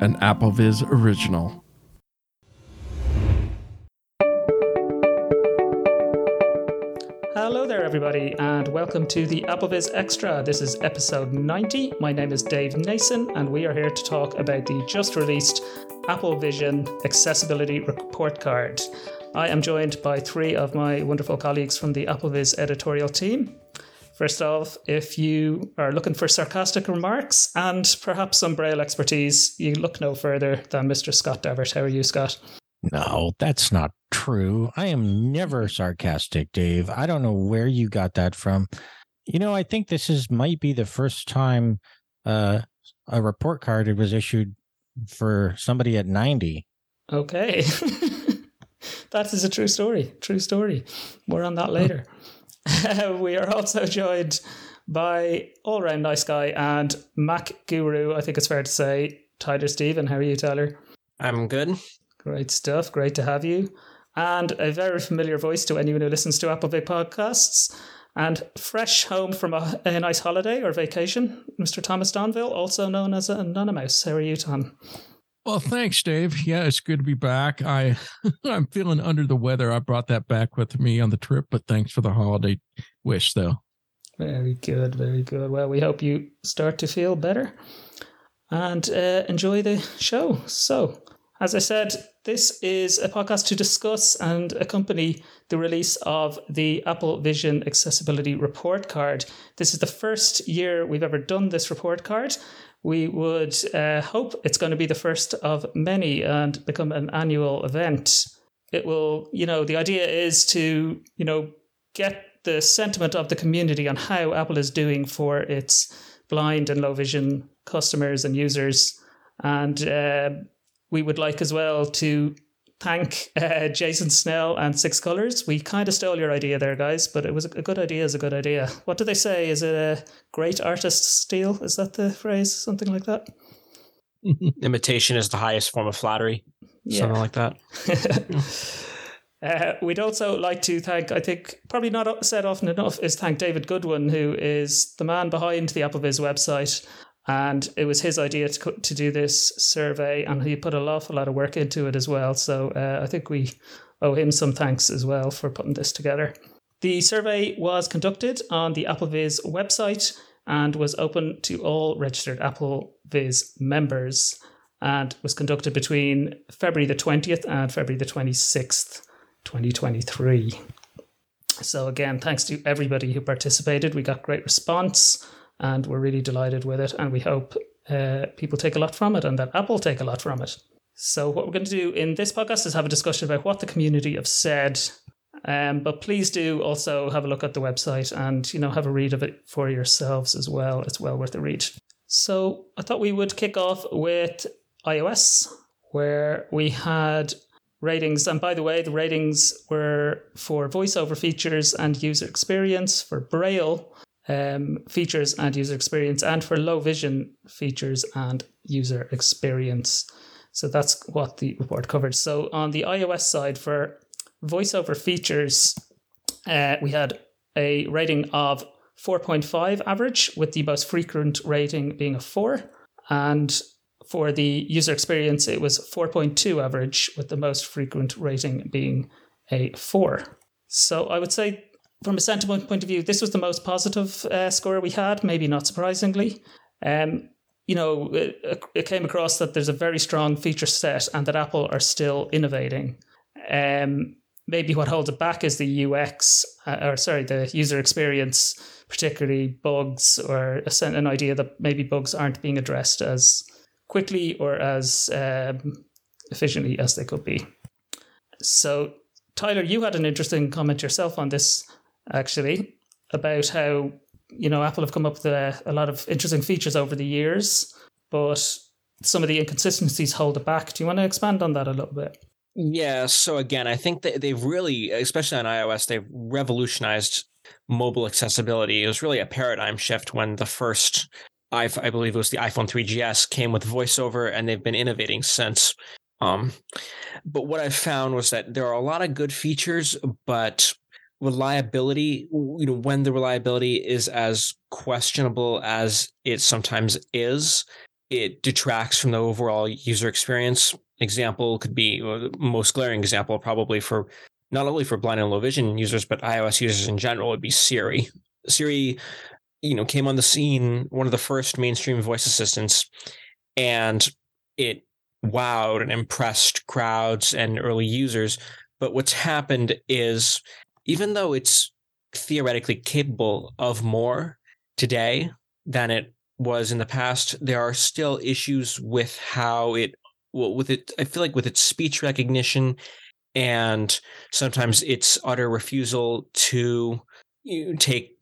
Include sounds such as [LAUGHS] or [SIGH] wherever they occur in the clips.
an AppleVis original. Hello there, everybody, and welcome to the AppleVis Extra. This is episode 90. My name is Dave Nason, and we are here to talk about the just released Apple Vision Accessibility Report Card. I am joined by three of my wonderful colleagues from the AppleVis editorial team. First off, if you are looking for sarcastic remarks and perhaps some Braille expertise, you look no further than Mr. Scott Davert. How are you, Scott? No, that's not true. I am never sarcastic, Dave. I don't know where you got that from. You know, I think this is might be the first time uh, a report card was issued for somebody at 90. Okay. [LAUGHS] that is a true story. True story. More on that later. [LAUGHS] we are also joined by all round nice guy and Mac guru, I think it's fair to say, Tyler Stephen. How are you, Tyler? I'm good. Great stuff. Great to have you. And a very familiar voice to anyone who listens to AppleVis podcasts. And fresh home from a, a nice holiday or vacation, Mr. Thomas Domville, also known as Anonymous. How are you, Tom? Well, thanks, Dave. Yeah, it's good to be back. I [LAUGHS] I'm feeling under the weather. I brought that back with me on the trip, but thanks for the holiday wish, though. Very good, very good. Well, we hope you start to feel better and uh, enjoy the show. So, as I said, this is a podcast to discuss and accompany the release of the Apple Vision Accessibility Report Card. This is the first year we've ever done this report card. We would uh, hope it's going to be the first of many and become an annual event. It will, you know, the idea is to, you know, get the sentiment of the community on how Apple is doing for its blind and low vision customers and users. And uh, we would like as well to thank uh, Jason Snell and Six Colors. We kind of stole your idea there, guys, but it was a good idea. Is a good idea. What do they say? Is it a great artist steal? Is that the phrase? Something like that. [LAUGHS] Imitation is the highest form of flattery. Yeah. Something like that. [LAUGHS] Uh, we'd also like to thank, I think, probably not said often enough, is thank David Goodwin, who is the man behind the AppleVis website and it was his idea to, to do this survey, and he put a awful lot of work into it as well. So uh, I think we owe him some thanks as well for putting this together. The survey was conducted on the AppleVis website and was open to all registered AppleVis members and was conducted between February the 20th and February the 26th, 2023. So, again, thanks to everybody who participated. We got great response and we're really delighted with it. And we hope uh, people take a lot from it and that Apple take a lot from it. So, what we're going to do in this podcast is have a discussion about what the community have said. Um, but please do also have a look at the website and you know have a read of it for yourselves as well. It's well worth a read. So, I thought we would kick off with iOS, where we had ratings. And by the way, the ratings were for voiceover features and user experience for Braille um, features and user experience, and for low vision features and user experience. So that's what the report covered. So on the iOS side, for voiceover features, uh, we had a rating of 4.5 average, with the most frequent rating being a 4. And for the user experience, it was 4.2 average, with the most frequent rating being a 4. So I would say from a sentiment point of view, this was the most positive uh, score we had, maybe not surprisingly. Um, you know, it, it, came across that there's a very strong feature set and that Apple are still innovating. Um, maybe what holds it back is the UX, uh, or sorry, the user experience, particularly bugs, or a, an idea that maybe bugs aren't being addressed as quickly or as um, efficiently as they could be. So, Tyler, you had an interesting comment yourself on this actually about how you know Apple have come up with a, a lot of interesting features over the years, but some of the inconsistencies hold it back. Do you want to expand on that a little bit? Yeah. So again, I think that they've really, especially on iOS, they've revolutionized mobile accessibility. It was really a paradigm shift when the first, I, I believe it was the iPhone 3GS, came with VoiceOver, and they've been innovating since. Um, but what I found was that there are a lot of good features, but reliability you know when the reliability is as questionable as it sometimes is it detracts from the overall user experience. Example could be most glaring example, probably for not only for blind and low vision users, but iOS users in general, would be Siri. Siri, you know, came on the scene, one of the first mainstream voice assistants, and it wowed and impressed crowds and early users. But what's happened is, even though it's theoretically capable of more today than it was in the past, there are still issues with how it, well, with it, I feel like with its speech recognition and sometimes its utter refusal to take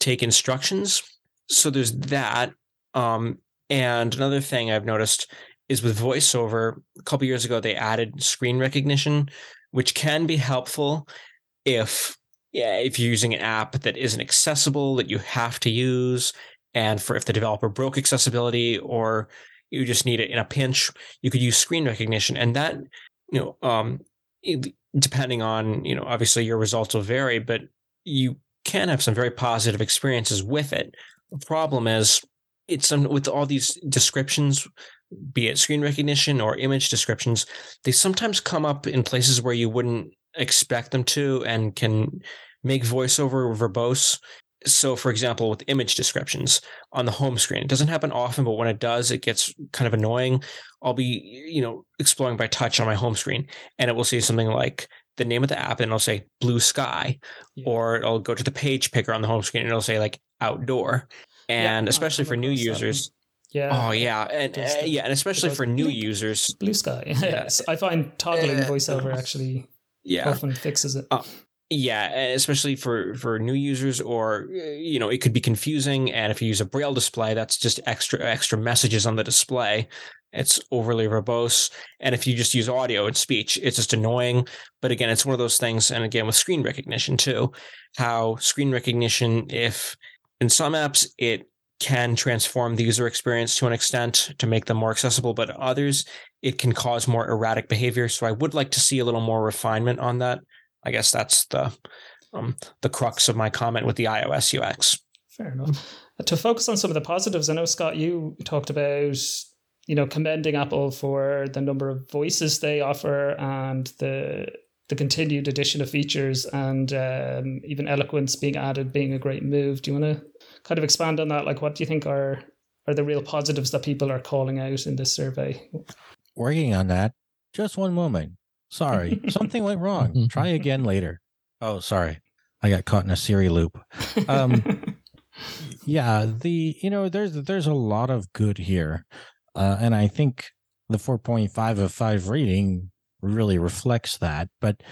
take instructions. So there's that. Um, and another thing I've noticed is with voiceover. A couple years ago, they added screen recognition, which can be helpful if yeah, if you're using an app that isn't accessible that you have to use, and for if the developer broke accessibility or you just need it in a pinch, you could use screen recognition, and that you know um, depending on you know obviously your results will vary, but you can have some very positive experiences with it. The problem is it's some with all these descriptions be it screen recognition or image descriptions they sometimes come up in places where you wouldn't expect them to and can make voiceover verbose. So for example with image descriptions on the home screen it doesn't happen often but when it does it gets kind of annoying. I'll be you know exploring by touch on my home screen and it will say something like the name of the app and it'll say blue sky yeah. or it'll go to the page picker on the home screen and it'll say like outdoor. And yeah, especially for new users. yeah. Oh yeah, and uh, yeah, and especially for new users, blue sky. [LAUGHS] yes, I find toggling uh, voiceover actually yeah often fixes it. Uh, yeah, especially for for new users, or you know, it could be confusing. And if you use a braille display, that's just extra extra messages on the display. It's overly verbose. And if you just use audio and speech, it's just annoying. But again, it's one of those things. And again, with screen recognition too, how screen recognition, if in some apps it can transform the user experience to an extent to make them more accessible, but others it can cause more erratic behavior. So I would like to see a little more refinement on that. I guess that's the um, the crux of my comment with the iOS UX. Fair enough. To focus on some of the positives, I know Scott, you talked about you know commending Apple for the number of voices they offer and the the continued addition of features and um, even eloquence being added being a great move. Do you want to kind of expand on that? Like, what do you think are are the real positives that people are calling out in this survey? Working on that. Just one moment. Sorry, something went wrong. Try again later. Oh, sorry. I got caught in a Siri loop. Um, [LAUGHS] yeah, the you know there's there's a lot of good here, uh, and I think the 4.5 of five rating really reflects that. But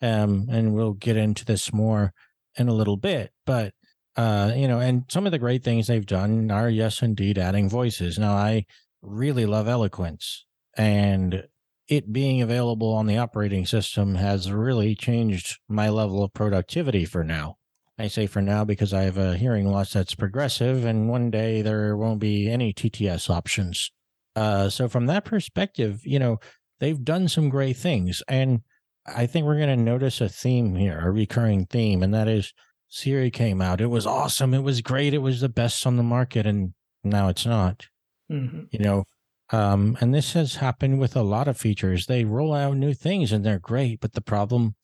um, and we'll get into this more in a little bit. But uh, you know, and some of the great things they've done are yes, indeed, adding voices. Now, I really love eloquence, and it being available on the operating system has really changed my level of productivity for now. I say for now because I have a hearing loss that's progressive, and one day there won't be any TTS options. Uh, so, from that perspective, you know, they've done some great things. And I think we're going to notice a theme here, a recurring theme, and that is Siri came out. It was awesome. It was great. It was the best on the market, and now it's not. Mm-hmm. You know, um, and this has happened with a lot of features. They roll out new things and they're great, but the problem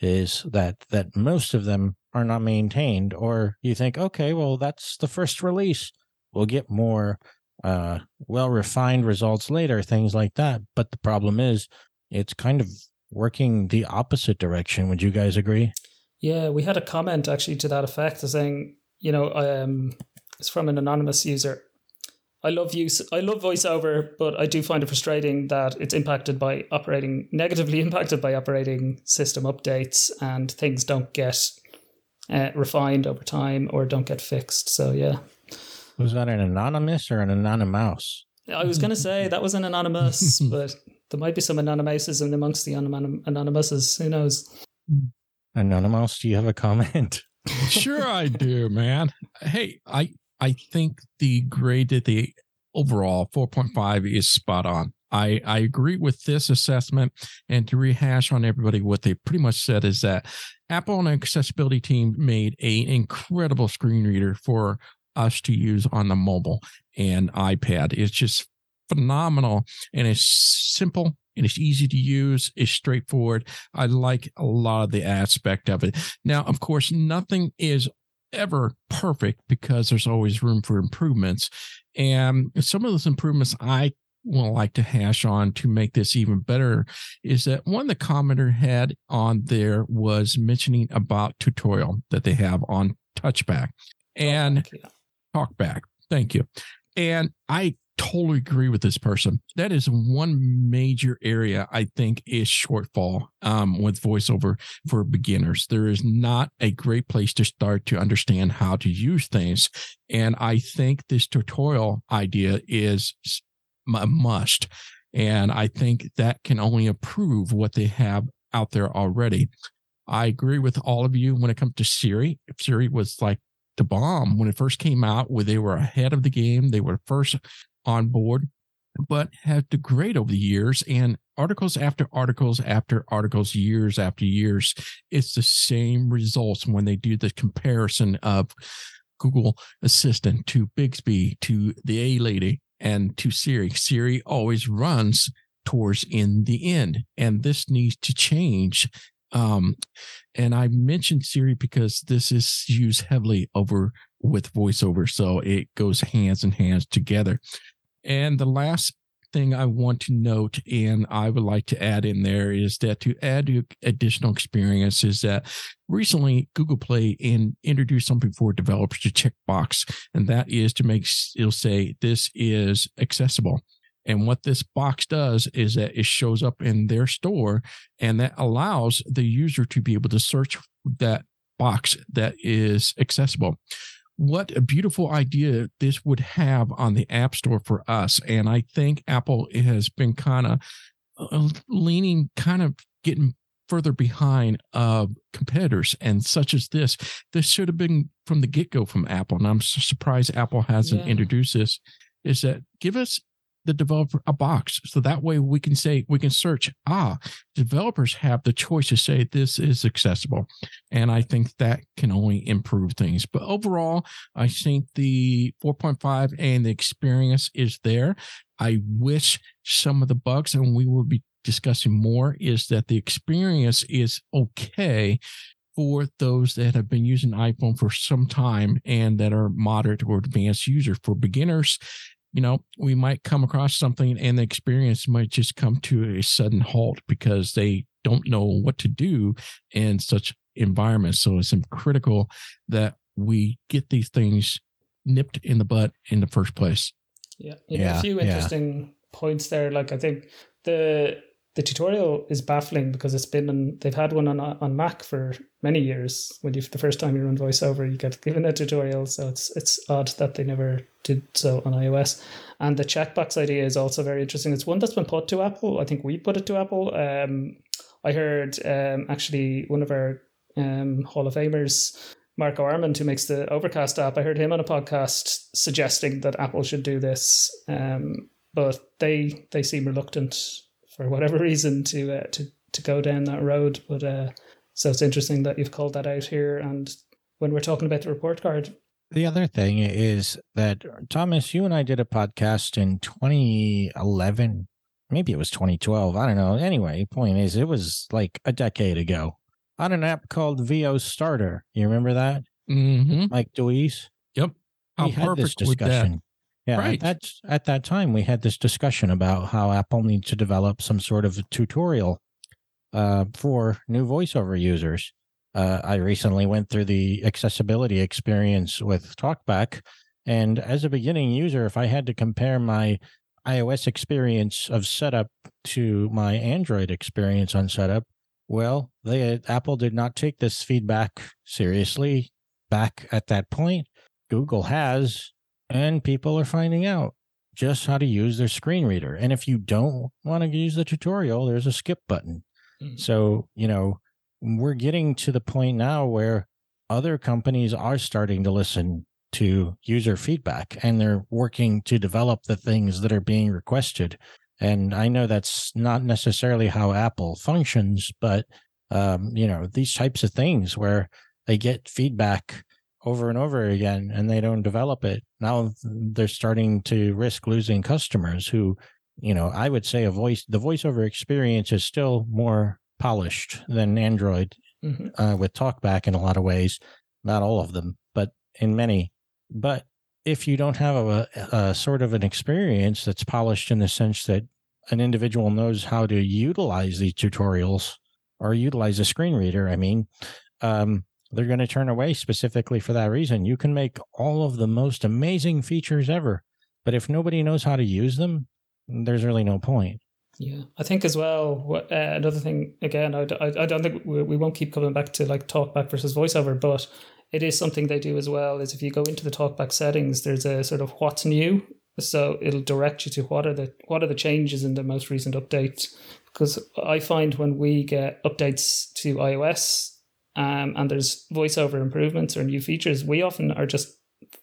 is that that most of them are not maintained. Or you think, okay, well, that's the first release. We'll get more uh, well refined results later, things like that. But the problem is, it's kind of working the opposite direction. Would you guys agree? Yeah, we had a comment actually to that effect, saying, you know, um, it's from an anonymous user. I love use I love voiceover, but I do find it frustrating that it's impacted by operating negatively [LAUGHS] impacted by operating system updates and things don't get uh, refined over time or don't get fixed. So yeah. Was that an anonymous or an anonymous? I was going to say that was an anonymous, [LAUGHS] but there might be some anonymouses amongst the anonymouses. Who knows? Anonymous, do you have a comment? sure, I do, man. Hey, I I think the grade that the overall 4.5 is spot on. I, I agree with this assessment. And to rehash on everybody, what they pretty much said is that Apple and accessibility team made an incredible screen reader for us to use on the mobile and iPad. It's just phenomenal and it's simple and it's easy to use. It's straightforward. I like a lot of the aspect of it. Now, of course, nothing is ever perfect because there's always room for improvements. And some of those improvements I will like to hash on to make this even better is that one the commenter had on there was mentioning about tutorial that they have on touchback oh, and talkback. Thank you. And I totally agree with this person. That is one major area I think is shortfall um, with voiceover for beginners. There is not a great place to start to understand how to use things. And I think this tutorial idea is a must. And I think that can only improve what they have out there already. I agree with all of you when it comes to Siri. Siri was like the bomb when it first came out, where they were ahead of the game. They were first on board, but have degraded over the years and articles after articles after articles, years after years. It's the same results when they do the comparison of Google Assistant to Bixby to the A Lady and to Siri. Siri always runs towards in the end, and this needs to change. Um, and I mentioned Siri because this is used heavily over with voiceover, so it goes hands in hands together. And the last thing I want to note, and I would like to add in there, is that to add additional experience is that recently Google Play and introduced something for developers to check box, and that is to make it'll say this is accessible. And what this box does is that it shows up in their store, and that allows the user to be able to search that box that is accessible what a beautiful idea this would have on the App Store for us. And I think Apple has been kind of uh, leaning, kind of getting further behind uh, competitors and such as this. This should have been from the get go from Apple. And I'm surprised Apple hasn't yeah. introduced this. Is that give us the developer a box. So that way we can say we can search ah developers have the choice to say this is accessible. And i think that can only improve things. But overall i think the 4.5 and the experience is there. I wish some of the bugs and we will be discussing more is that the experience is okay for those that have been using iPhone for some time and that are moderate or advanced users. For beginners, you know, we might come across something and the experience might just come to a sudden halt because they don't know what to do in such environments. So it's critical that we get these things nipped in the butt in the first place. Yeah. yeah a few interesting yeah. points there. Like I think the the tutorial is baffling because it's been on, they've had one on on Mac for many years. When you the first time you run VoiceOver, you get given a tutorial, so it's it's odd that they never did so on iOS. And the checkbox idea is also very interesting. It's one that's been put to Apple. I think we put it to Apple. Um, I heard um, actually one of our um, Hall of Famers, Marco Arment, who makes the Overcast app. I heard him on a podcast suggesting that Apple should do this, um, but they they seem reluctant for whatever [LAUGHS] reason to uh, to to go down that road. But uh, so it's interesting that you've called that out here. And when we're talking about the report card, the other thing is that Thomas, you and I did a podcast in 2011. Maybe it was 2012. I don't know. Anyway, point is, it was like a decade ago on an app called VO Starter. You remember that? Mm-hmm. Mike Deweese? Yep. How we had this discussion. Yeah, right. That's at that time we had this discussion about how Apple needs to develop some sort of tutorial uh, for new voiceover users. Uh, I recently went through the accessibility experience with TalkBack, and as a beginning user, if I had to compare my iOS experience of setup to my Android experience on setup, well, they Apple did not take this feedback seriously back at that point. Google has, and people are finding out just how to use their screen reader. And if you don't want to use the tutorial, there's a skip button. Mm-hmm. So, you know, we're getting to the point now where other companies are starting to listen to user feedback and they're working to develop the things that are being requested. And I know that's not necessarily how Apple functions, but um, you know, these types of things where they get feedback over and over again and they don't develop it. Now they're starting to risk losing customers who, you know, I would say a voice, the voiceover experience is still more polished than Android mm-hmm. uh, with TalkBack in a lot of ways. Not all of them, but in many. But if you don't have a, a sort of an experience that's polished in the sense that an individual knows how to utilize these tutorials or utilize a screen reader, I mean, um, they're going to turn away specifically for that reason. You can make all of the most amazing features ever, but if nobody knows how to use them, there's really no point. Yeah, I think as well. Uh, another thing, again, I, I, I don't think we, we won't keep coming back to like talkback versus voiceover, but it is something they do as well. Is if you go into the talkback settings, there's a sort of what's new, so it'll direct you to what are the what are the changes in the most recent update. Because I find when we get updates to iOS um, and there's voiceover improvements or new features, we often are just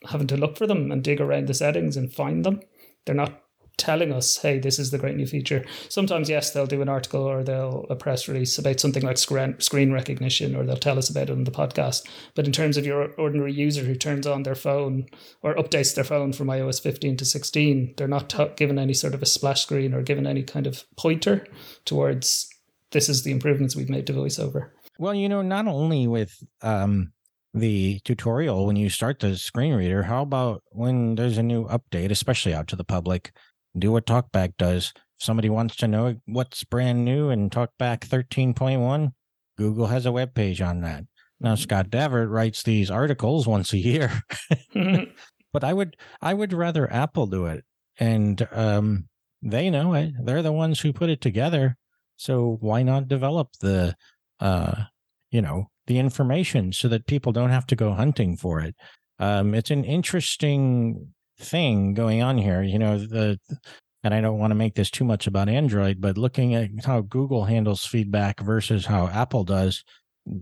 having to look for them and dig around the settings and find them. They're not telling us, hey, this is the great new feature. Sometimes, yes, they'll do an article or they'll a press release about something like screen recognition, or they'll tell us about it on the podcast. But in terms of your ordinary user who turns on their phone or updates their phone from iOS 15 to 16, they're not t- given any sort of a splash screen or given any kind of pointer towards this is the improvements we've made to VoiceOver. Well, you know, not only with um, the tutorial when you start the screen reader, how about when there's a new update, especially out to the public? Do what TalkBack does. If somebody wants to know what's brand new in TalkBack 13.1, Google has a web page on that. Now Scott Davert writes these articles once a year. [LAUGHS] but I would I would rather Apple do it. And um, they know it. They're the ones who put it together. So why not develop the uh, you know, the information so that people don't have to go hunting for it. Um, it's an interesting thing going on here. You know, the and I don't want to make this too much about Android, but looking at how Google handles feedback versus how Apple does,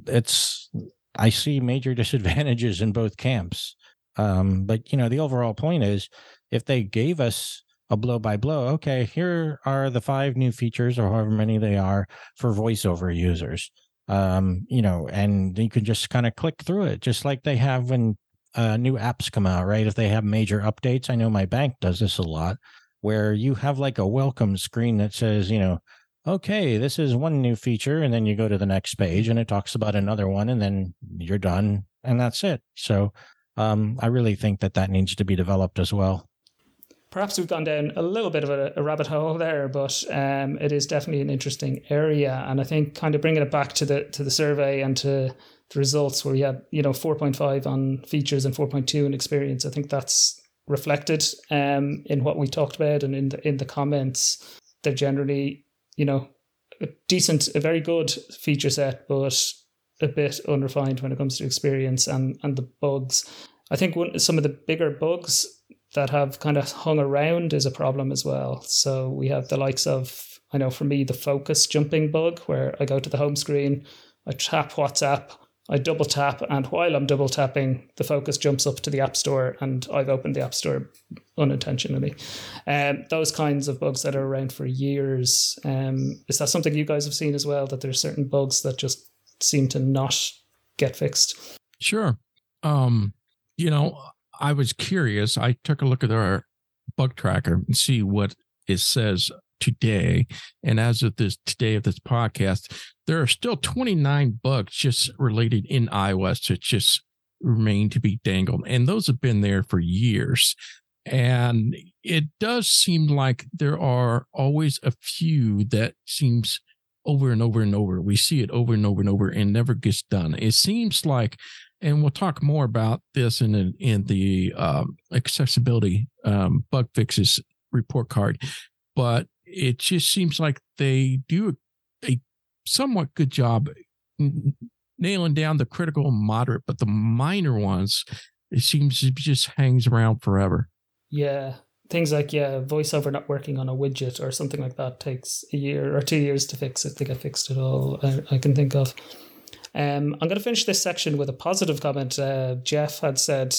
it's I see major [LAUGHS] disadvantages in both camps. Um, but you know, the overall point is if they gave us a blow by blow, okay, here are the five new features or however many they are for voiceover users um, you know, and you can just kind of click through it, just like they have when uh, new apps come out, right? If they have major updates, I know my bank does this a lot, where you have like a welcome screen that says, you know, okay, this is one new feature, and then you go to the next page and it talks about another one, and then you're done, and that's it. So, um, I really think that that needs to be developed as well perhaps we've gone down a little bit of a, a rabbit hole there, but um, it is definitely an interesting area. And I think kind of bringing it back to the to the survey and to the results where we had you know 4.5 on features and 4.2 in experience, I think that's reflected um, in what we talked about and in the in the comments. They're generally you know a decent, a very good feature set, but a bit unrefined when it comes to experience and and the bugs. I think one, some of the bigger bugs that have kind of hung around is a problem as well. So we have the likes of, I know for me, the focus jumping bug, where I go to the home screen, I tap WhatsApp, I double tap, and while I'm double tapping, the focus jumps up to the App Store, and I've opened the App Store unintentionally. Um, those kinds of bugs that are around for years. Um, is that something you guys have seen as well? That there's certain bugs that just seem to not get fixed. Sure. Um, you know, I was curious. I took a look at our bug tracker and see what it says today. And as of this today of this podcast, there are still 29 bugs just related in iOS that just remain to be dangled. And those have been there for years. And it does seem like there are always a few that seems over and over and over. We see it over and over and over and never gets done. It seems like and we'll talk more about this in the, in the um, accessibility um, bug fixes report card. But it just seems like they do a, a somewhat good job nailing down the critical and moderate, but the minor ones, it seems it just hangs around forever. Yeah. Things like, yeah, voiceover not working on a widget or something like that takes a year or two years to fix if they get fixed at all. I, I can think of. Um, I'm going to finish this section with a positive comment. Uh, Jeff had said,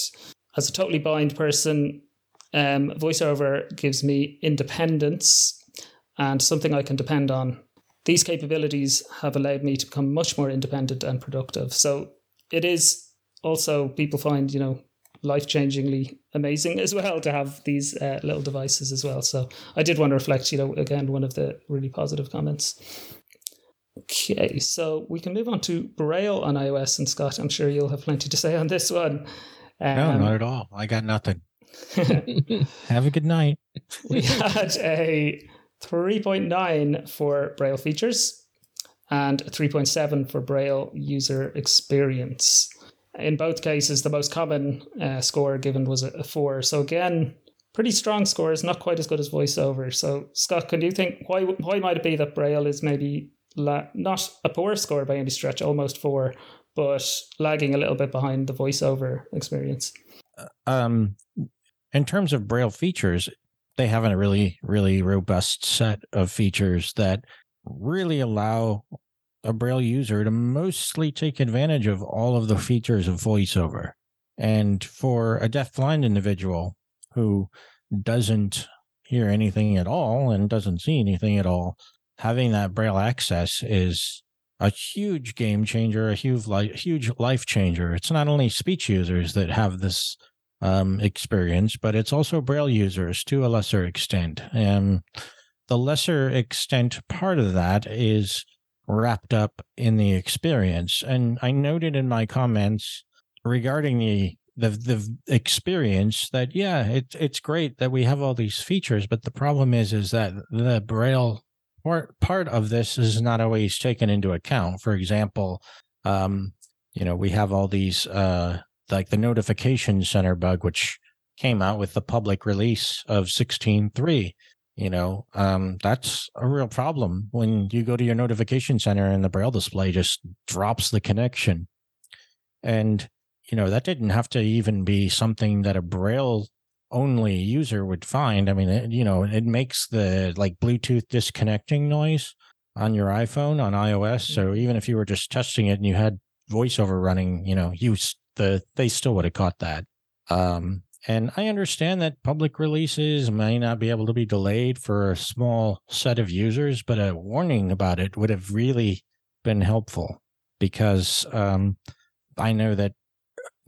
as a totally blind person, um, voiceover gives me independence and something I can depend on. These capabilities have allowed me to become much more independent and productive. So it is also people find you know life changingly amazing as well to have these uh, little devices as well. So I did want to reflect, you know, again one of the really positive comments. Okay, so we can move on to Braille on iOS. And Scott, I'm sure you'll have plenty to say on this one. Um, no, not at all. I got nothing. [LAUGHS] have a good night. we had a 3.9 for Braille features and 3.7 for Braille user experience. In both cases, the most common uh, score given was a, a four. So again, pretty strong scores, not quite as good as voiceover. So Scott, can you think why why might it be that Braille is maybe la- not a poor score by any stretch, almost four, but lagging a little bit behind the voiceover experience? Uh, um, in terms of Braille features, they have a really really robust set of features that really allow a Braille user to mostly take advantage of all of the features of VoiceOver. And for a deafblind individual who doesn't hear anything at all and doesn't see anything at all, having that Braille access is a huge game changer, a huge life, huge life changer. It's not only speech users that have this um, experience, but it's also Braille users to a lesser extent. And the lesser extent part of that is wrapped up in the experience. And I noted in my comments regarding the the the experience that yeah, it's it's great that we have all these features, but the problem is is that the braille part part of this is not always taken into account. For example, um, you know, we have all these uh like the notification center bug, which came out with the public release of 16.3 you know um, that's a real problem when you go to your notification center and the braille display just drops the connection and you know that didn't have to even be something that a braille only user would find i mean it, you know it makes the like bluetooth disconnecting noise on your iphone on ios so mm-hmm. even if you were just testing it and you had voiceover running you know you the they still would have caught that um and I understand that public releases may not be able to be delayed for a small set of users, but a warning about it would have really been helpful because um, I know that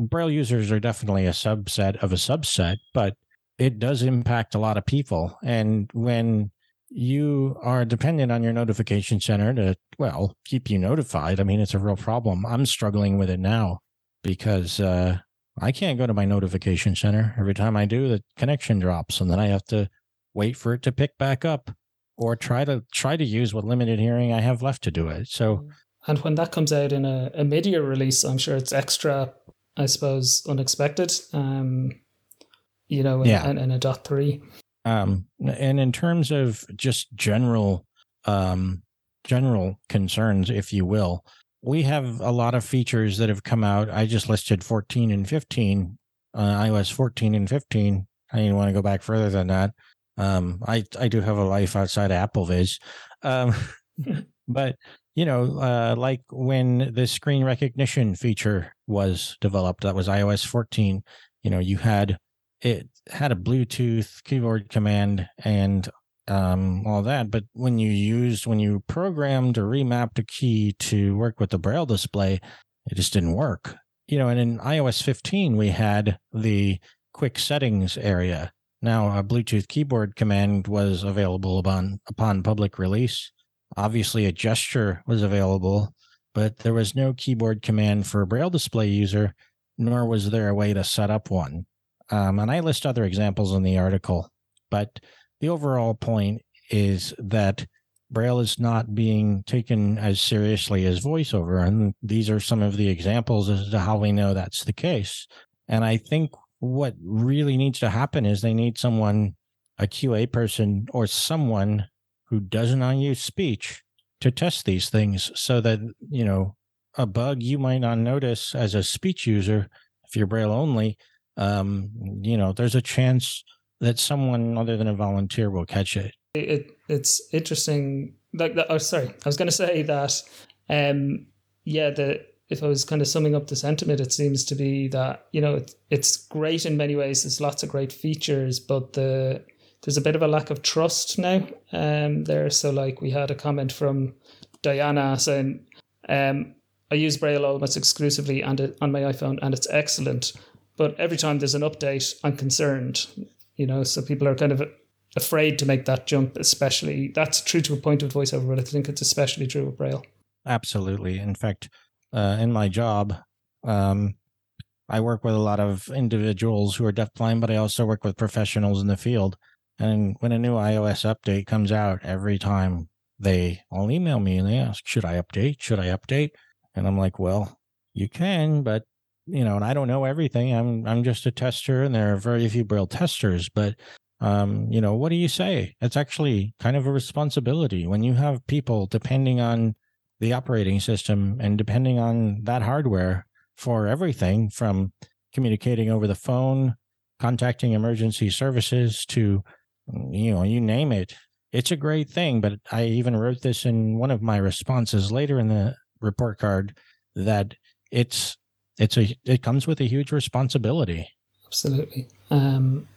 Braille users are definitely a subset of a subset, but it does impact a lot of people. And when you are dependent on your notification center to, well, keep you notified, I mean, it's a real problem. I'm struggling with it now because uh, I can't go to my notification center. Every time I do, the connection drops, and then I have to wait for it to pick back up, or try to try to use what limited hearing I have left to do it. So, mm. and when that comes out in a, a mid-year release, I'm sure it's extra, I suppose, unexpected. Um, you know, in, yeah. in a dot three. Um, and in terms of just general, um, general concerns, if you will, we have a lot of features that have come out. I just listed 14 and 15, uh, iOS 14 and 15. I didn't want to go back further than that. Um, I I do have a life outside of AppleVis, um, [LAUGHS] but you know, uh, like when the screen recognition feature was developed, that was iOS 14. You know, you had it had a Bluetooth keyboard command and um, all that. But when you used, when you programmed or remapped a key to work with the Braille display, it just didn't work. You know, and in iOS 15, we had the quick settings area. Now, a Bluetooth keyboard command was available upon, upon public release. Obviously, a gesture was available, but there was no keyboard command for a Braille display user, nor was there a way to set up one. Um, and I list other examples in the article, but the overall point is that Braille is not being taken as seriously as voiceover. And these are some of the examples as to how we know that's the case. And I think what really needs to happen is they need someone, a QA person or someone who doesn't use speech to test these things so that, you know, a bug you might not notice as a speech user, if you're Braille only, um, you know, there's a chance that someone other than a volunteer will catch it. It it's interesting. Like, oh, sorry, I was going to say that. Um, yeah, the if I was kind of summing up the sentiment, it seems to be that you know it, it's great in many ways. There's lots of great features, but the there's a bit of a lack of trust now um, there. So like we had a comment from Diana saying, um, I use Braille almost exclusively and on my iPhone, and it's excellent. But every time there's an update, I'm concerned. You know, so people are kind of afraid to make that jump. Especially that's true to a point with VoiceOver, but I think it's especially true with Braille. Absolutely. In fact, uh, in my job, um, I work with a lot of individuals who are deafblind, but I also work with professionals in the field. And when a new iOS update comes out, every time they all email me and they ask, "Should I update? Should I update?" And I'm like, "Well, you can, but you know, and I don't know everything. I'm I'm just a tester, and there are very few Braille testers. But um, you know, what do you say? It's actually kind of a responsibility when you have people depending on the operating system and depending on that hardware for everything from communicating over the phone, contacting emergency services to you know, you name it. It's a great thing, but I even wrote this in one of my responses later in the report card that it's it's a it comes with a huge responsibility. Absolutely. Um,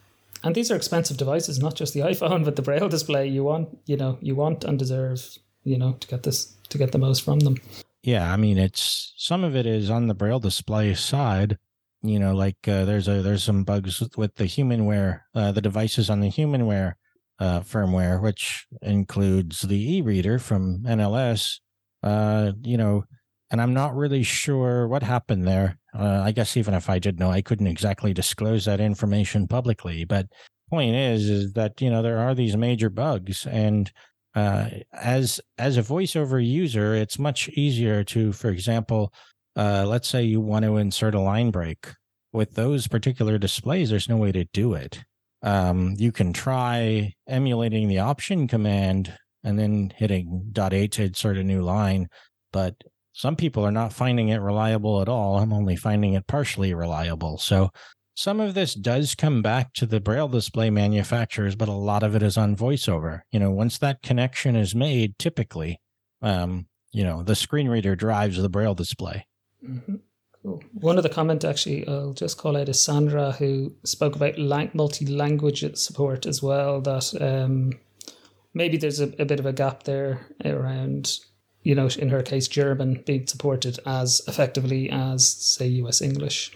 and these are expensive devices, not just the iPhone, but the Braille display. You want, you know, you want and deserve, you know, to get this to get the most from them. Yeah, I mean, it's some of it is on the Braille display side. You know, like uh, there's a there's some bugs with the humanware, uh, the devices on the humanware uh, firmware, which includes the e-reader from NLS. Uh, you know, and I'm not really sure what happened there. Uh, I guess even if I did know, I couldn't exactly disclose that information publicly. But point is, is that you know there are these major bugs, and uh, as as a voiceover user, it's much easier to, for example, uh, let's say you want to insert a line break. With those particular displays, there's no way to do it. Um, you can try emulating the option command and then hitting dot to insert a new line, but some people are not finding it reliable at all. I'm only finding it partially reliable. So some of this does come back to the braille display manufacturers, but a lot of it is on voiceover. You know, once that connection is made, typically, um, you know, the screen reader drives the braille display. Mm-hmm. Cool. One of the comment actually, I'll just call out is Sandra, who spoke about lang- multi-language support as well. That um, maybe there's a, a bit of a gap there around you know, in her case, German being supported as effectively as, say, US English.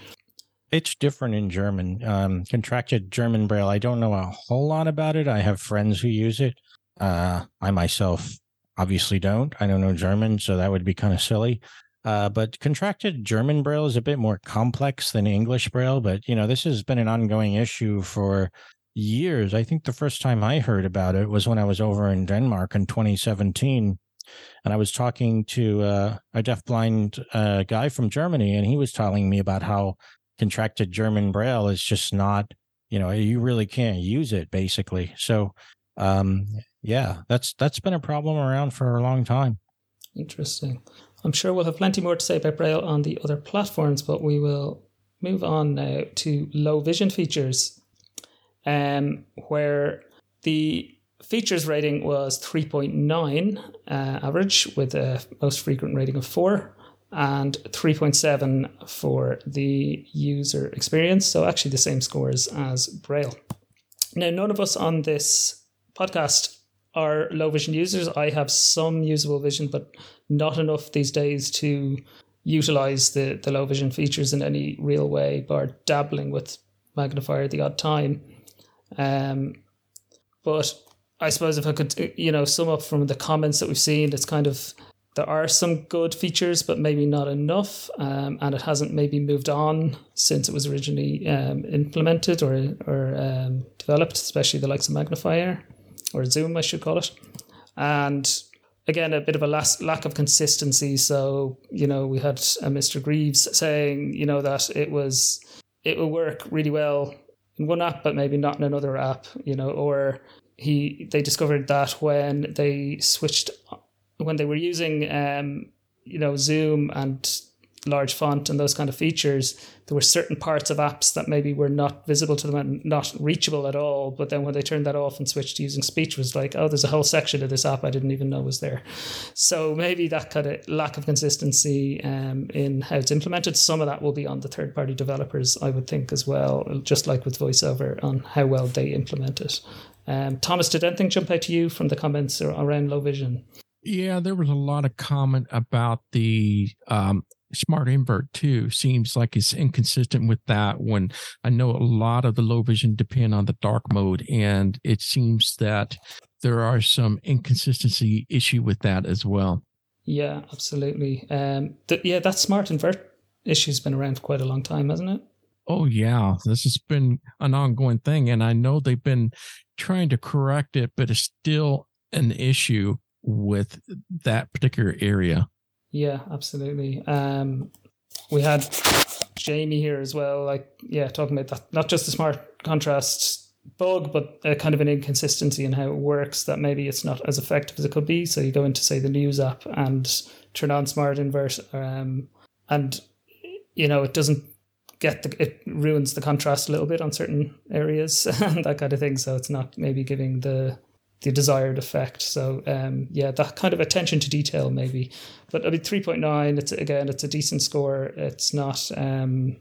It's different in German. Um, contracted German Braille, I don't know a whole lot about it. I have friends who use it. Uh, I myself obviously don't. I don't know German, so that would be kind of silly. Uh, but contracted German Braille is a bit more complex than English Braille. But, you know, this has been an ongoing issue for years. I think the first time I heard about it was when I was over in Denmark in 2017 and I was talking to uh, a deafblind uh, guy from Germany, and he was telling me about how contracted German Braille is just not, you know, you really can't use it basically. So, um, yeah, that's that's been a problem around for a long time. Interesting. I'm sure we'll have plenty more to say about Braille on the other platforms, but we will move on now to low vision features, um, where the features rating was 3.9 uh, average with a most frequent rating of 4 and 3.7 for the user experience. So actually the same scores as braille. Now none of us on this podcast are low vision users. I have some usable vision but not enough these days to utilize the, the low vision features in any real way bar dabbling with magnifier at the odd time. Um, but I suppose if I could, you know, sum up from the comments that we've seen, it's kind of there are some good features, but maybe not enough, um, and it hasn't maybe moved on since it was originally um, implemented or or um, developed, especially the likes of Magnifier or Zoom, I should call it, and again a bit of a last, lack of consistency. So you know, we had a Mr. Greaves saying, you know, that it was it will work really well in one app, but maybe not in another app, you know, or he they discovered that when they switched when they were using um, you know Zoom and large font and those kind of features, there were certain parts of apps that maybe were not visible to them and not reachable at all. But then when they turned that off and switched to using speech, was like, oh, there's a whole section of this app I didn't even know was there. So maybe that kind of lack of consistency um, in how it's implemented, some of that will be on the third party developers, I would think as well, just like with VoiceOver on how well they implement it. Um, Thomas, did anything jump out to you from the comments around low vision? Yeah, there was a lot of comment about the um, smart invert too. Seems like it's inconsistent with that. When I know a lot of the low vision depend on the dark mode, and it seems that there are some inconsistency issue with that as well. Yeah, absolutely. Um, th- yeah, that smart invert issue's been around for quite a long time, hasn't it? Oh yeah, this has been an ongoing thing, and I know they've been trying to correct it, but it's still an issue with that particular area. Yeah, absolutely. Um, we had Jamie here as well, like yeah, talking about that, not just the smart contrast bug, but a kind of an inconsistency in how it works. That maybe it's not as effective as it could be. So you go into say the news app and turn on smart invert, um, and you know it doesn't get the it ruins the contrast a little bit on certain areas [LAUGHS] and that kind of thing. So it's not maybe giving the the desired effect. So um, yeah, that kind of attention to detail maybe. But I mean, three point nine. It's again, it's a decent score. It's not. Um,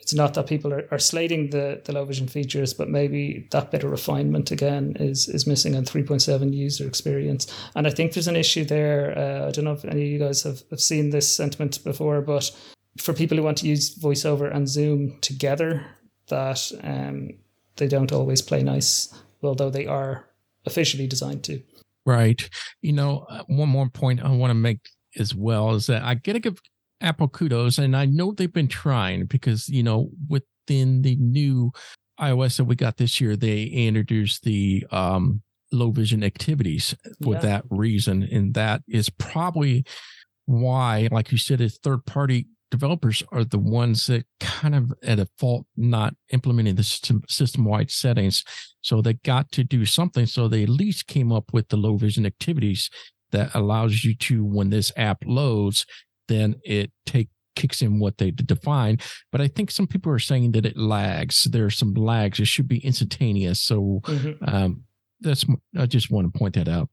it's not that people are, are slating the, the low vision features, but maybe that bit of refinement again is is missing on 3.7 user experience. And I think there's an issue there. Uh, I don't know if any of you guys have, have seen this sentiment before, but for people who want to use voiceover and Zoom together, that um, they don't always play nice, although they are officially designed to. Right. You know, uh, one more point I want to make as well is that I get to give Apple kudos, and I know they've been trying because, you know, within the new iOS that we got this year, they introduced the um, low vision activities for yeah. that reason. And that is probably why, like you said, it's third party developers are the ones that kind of at a fault not implementing the system wide settings. So they got to do something. So they at least came up with the low vision activities that allows you to, when this app loads, then it take kicks in what they define. But I think some people are saying that it lags. There are some lags. It should be instantaneous. So mm-hmm. um, that's I just want to point that out.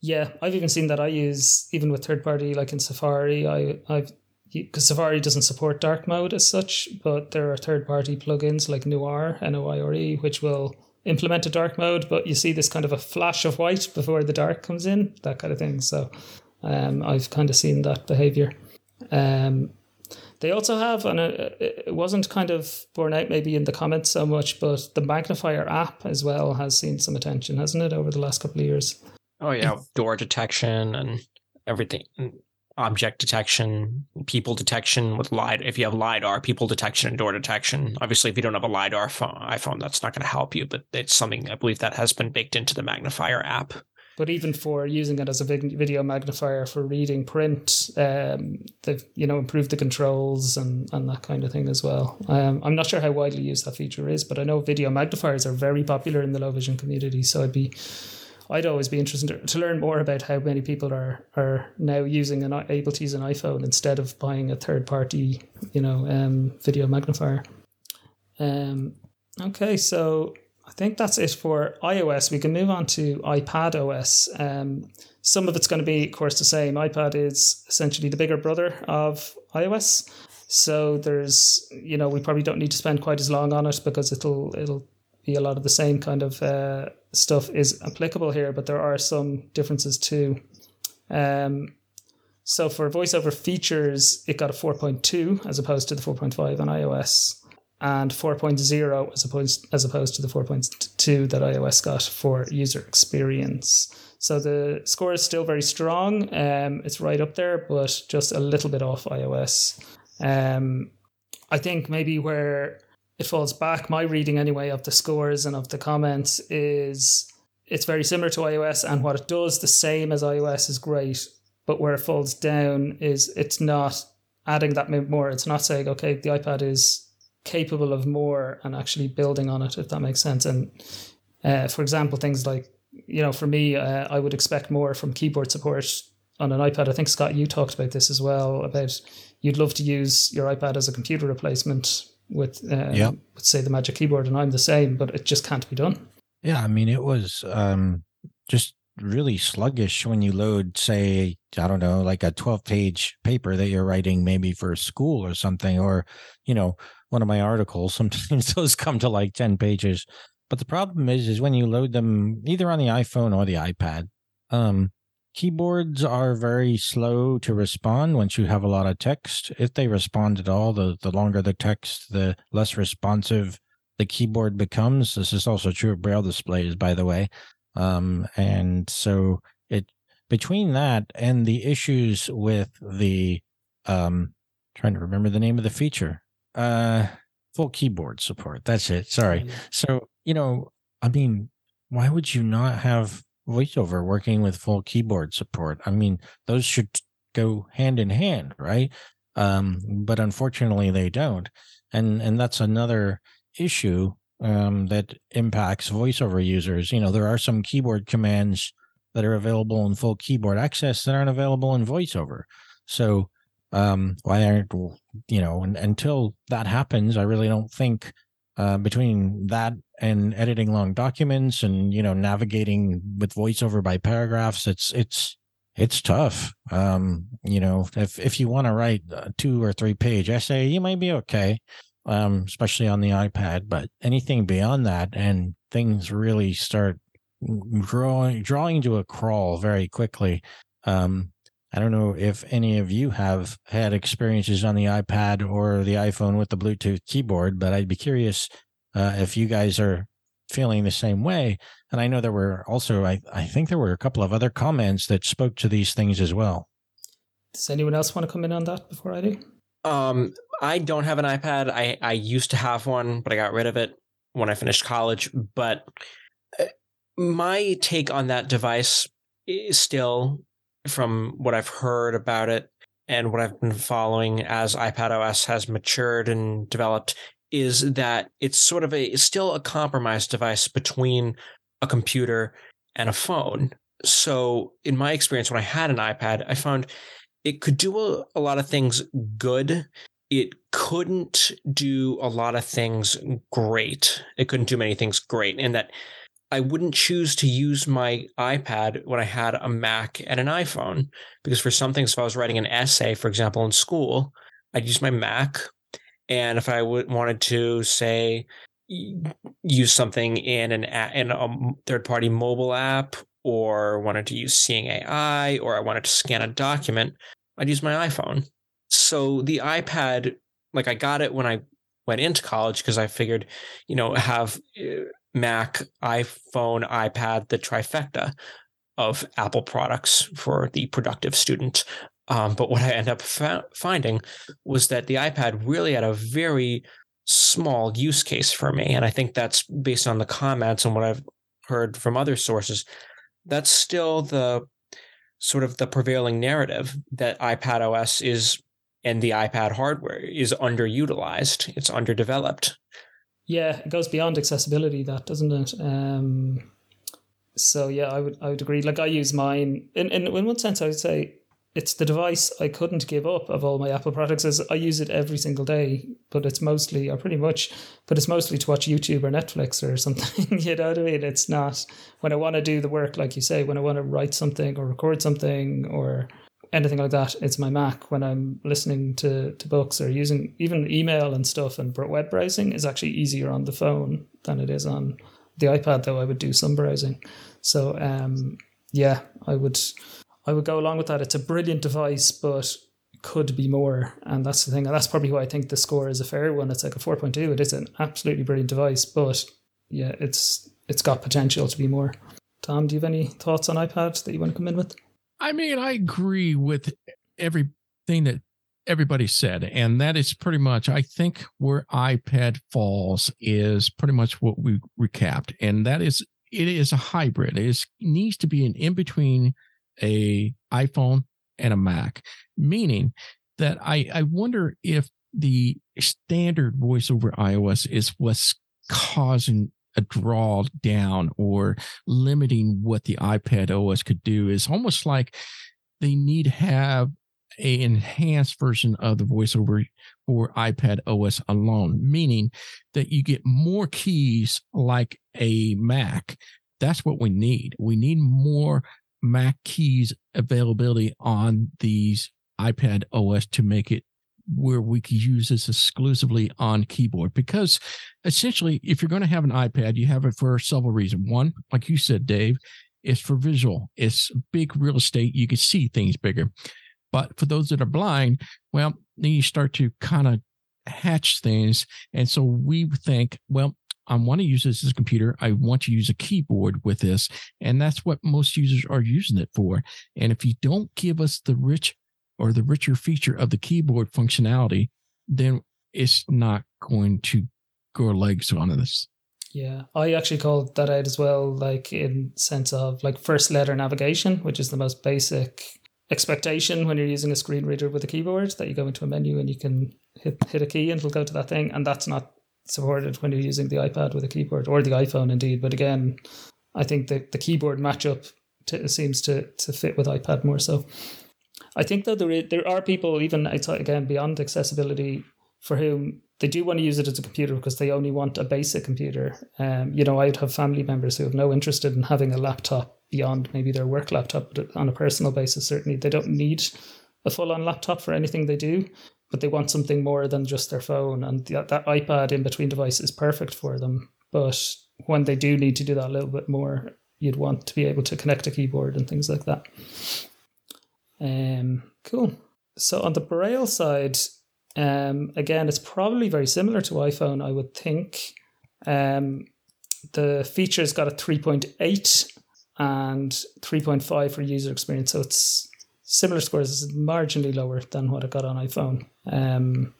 Yeah, I've even seen that I use even with third party like in Safari. I I've because Safari doesn't support dark mode as such, but there are third party plugins like Noire, N O I R E, which will implement a dark mode, but you see this kind of a flash of white before the dark comes in, that kind of thing. So um, I've kind of seen that behavior. Um, they also have, and it wasn't kind of borne out maybe in the comments so much, but the magnifier app as well has seen some attention, hasn't it, over the last couple of years? Oh yeah, door detection and everything object detection, people detection with LiDAR. If you have LiDAR, people detection and door detection. Obviously, if you don't have a LiDAR phone, iPhone, that's not going to help you, but it's something I believe that has been baked into the magnifier app. But even for using it as a video magnifier for reading print, um, they've you know improved the controls and, and that kind of thing as well. Um, I'm not sure how widely used that feature is, but I know video magnifiers are very popular in the low vision community. So I'd be I'd always be interested to learn more about how many people are are now using and able to use an iPhone instead of buying a third party, you know, um, video magnifier. Um, okay, so I think that's it for iOS. We can move on to iPad OS. Um, some of it's going to be, of course, the same. iPad is essentially the bigger brother of iOS. So there's, you know, we probably don't need to spend quite as long on it because it'll it'll a lot of the same kind of uh, stuff is applicable here, but there are some differences too. Um, so for voiceover features, it got a 4.2 as opposed to the 4.5 on iOS, and 4.0 as opposed as opposed to the 4.2 that iOS got for user experience. So the score is still very strong. Um, it's right up there, but just a little bit off iOS. Um, I think maybe where it falls back. My reading, anyway, of the scores and of the comments is it's very similar to iOS, and what it does, the same as iOS, is great. But where it falls down is it's not adding that more. It's not saying, okay, the iPad is capable of more and actually building on it, if that makes sense. And uh, for example, things like, you know, for me, uh, I would expect more from keyboard support on an iPad. I think, Scott, you talked about this as well about you'd love to use your iPad as a computer replacement with, uh, yep. with say the Magic Keyboard, and I'm the same, but it just can't be done. Yeah, I mean, it was um, just really sluggish when you load, say, I don't know, like a 12 page paper that you're writing maybe for school or something, or, you know, one of my articles. [LAUGHS] Sometimes those come to like 10 pages. But the problem is, is when you load them either on the iPhone or the iPad, um, keyboards are very slow to respond once you have a lot of text. If they respond at all, the, the longer the text, the less responsive the keyboard becomes. This is also true of braille displays, by the way. Um, and so it between that and the issues with the um trying to remember the name of the feature. Uh full keyboard support. That's it. Sorry. So, you know, I mean, why would you not have voiceover working with full keyboard support? I mean, those should go hand in hand, right? Um, but unfortunately they don't. And and that's another issue um, that impacts voiceover users. You know, there are some keyboard commands that are available in full keyboard access that aren't available in voiceover. So um, why aren't you know? And, until that happens, I really don't think uh, between that and editing long documents and you know navigating with voiceover by paragraphs, it's it's it's tough. Um, you know, if if you want to write a two or three page essay, you might be okay, um, especially on the iPad. But anything beyond that, and things really start drawing drawing to a crawl very quickly. Um, I don't know if any of you have had experiences on the iPad or the iPhone with the Bluetooth keyboard, but I'd be curious uh, if you guys are feeling the same way. And I know there were also, I, I think there were a couple of other comments that spoke to these things as well. Does anyone else want to come in on that before I do? Um, I don't have an iPad. I, I used to have one, but I got rid of it when I finished college. But uh, my take on that device is still from what I've heard about it and what I've been following as iPad OS has matured and developed is that it's sort of a still a compromise device between a computer and a phone. So in my experience when I had an iPad, I found it could do a, a lot of things good. It couldn't do a lot of things great. It couldn't do many things great. And that I wouldn't choose to use my iPad when I had a Mac and an iPhone because for some things, if I was writing an essay, for example, in school, I'd use my Mac. And if I w- wanted to say use something in an a- in a third party mobile app or wanted to use Seeing AI or I wanted to scan a document, I'd use my iPhone. So the iPad, like I got it when I went into college because I figured, you know, have uh, Mac, iPhone, iPad, the trifecta of Apple products for the productive student. Um, but what I end up fa- finding was that the iPad really had a very small use case for me. And I think that's based on the comments and what I've heard from other sources. That's still the sort of the prevailing narrative that iPad OS is and the iPad hardware is underutilized. It's underdeveloped. Yeah, it goes beyond accessibility, that doesn't it? Um, so yeah, I would I would agree. Like I use mine in in, in one sense, I would say it's the device I couldn't give up of all my Apple products. Is I use it every single day, but it's mostly or pretty much, but it's mostly to watch YouTube or Netflix or [LAUGHS] something. you know what I mean? It's not when I want to do the work, like you say, when I want to write something or record something or anything like that. It's my Mac when I'm listening to, to books or using even email and stuff and web browsing is actually easier on the phone than it is on the iPad. Though I would do some browsing, so um, yeah, I would I would go along with that. It's a brilliant device, but could be more, and that's the thing. And that's probably why I think the score is a fair one. It's like a four point two. It is an absolutely brilliant device, but yeah, it's it's got potential to be more. Tom, do you have any thoughts on iPad that you want to come in with? I mean, I agree with everything that everybody said, and that is pretty much, I think, where iPad falls is pretty much what we recapped, and that is it is a hybrid. It is, needs to be an in between a iPhone and a Mac, meaning that I I wonder if the standard voice over iOS is what's causing a draw down or limiting what the iPad OS could do is almost like they need to have a enhanced version of the voiceover for iPad OS alone, meaning that you get more keys like a Mac. That's what we need. We need more Mac keys availability on these iPad OS to make it where we could use this exclusively on keyboard because essentially if you're going to have an ipad you have it for several reasons one like you said dave It's for visual. It's big real estate. You can see things bigger. But for those that are blind, well, then you start to kind of hatch things. And so we think, well, I want to use this as a computer. I want to use a keyboard with this. And that's what most users are using it for. And if you don't give us the rich or the richer feature of the keyboard functionality, then it's not going to grow legs on this. Yeah, I actually called that out as well, like in sense of like first letter navigation, which is the most basic expectation when you're using a screen reader with a keyboard that you go into a menu and you can hit hit a key and it'll go to that thing, and that's not supported when you're using the iPad with a keyboard or the iPhone indeed. But again, I think the the keyboard matchup to, seems to to fit with iPad more so. I think though there there are people even outside again beyond accessibility for whom they do want to use it as a computer because they only want a basic computer. Um, you know, I'd have family members who have no interest in having a laptop beyond maybe their work laptop, but on a personal basis, certainly they don't need a full on laptop for anything they do, but they want something more than just their phone. And that, that iPad in between devices is perfect for them. But when they do need to do that a little bit more, you'd want to be able to connect a keyboard and things like that. Um, cool. So on the Braille side, um, again, it's probably very similar to iPhone, I would think. Um, the features got a 3.8 and 3.5 for user experience. So it's similar scores, it's marginally lower than what it got on iPhone. Um,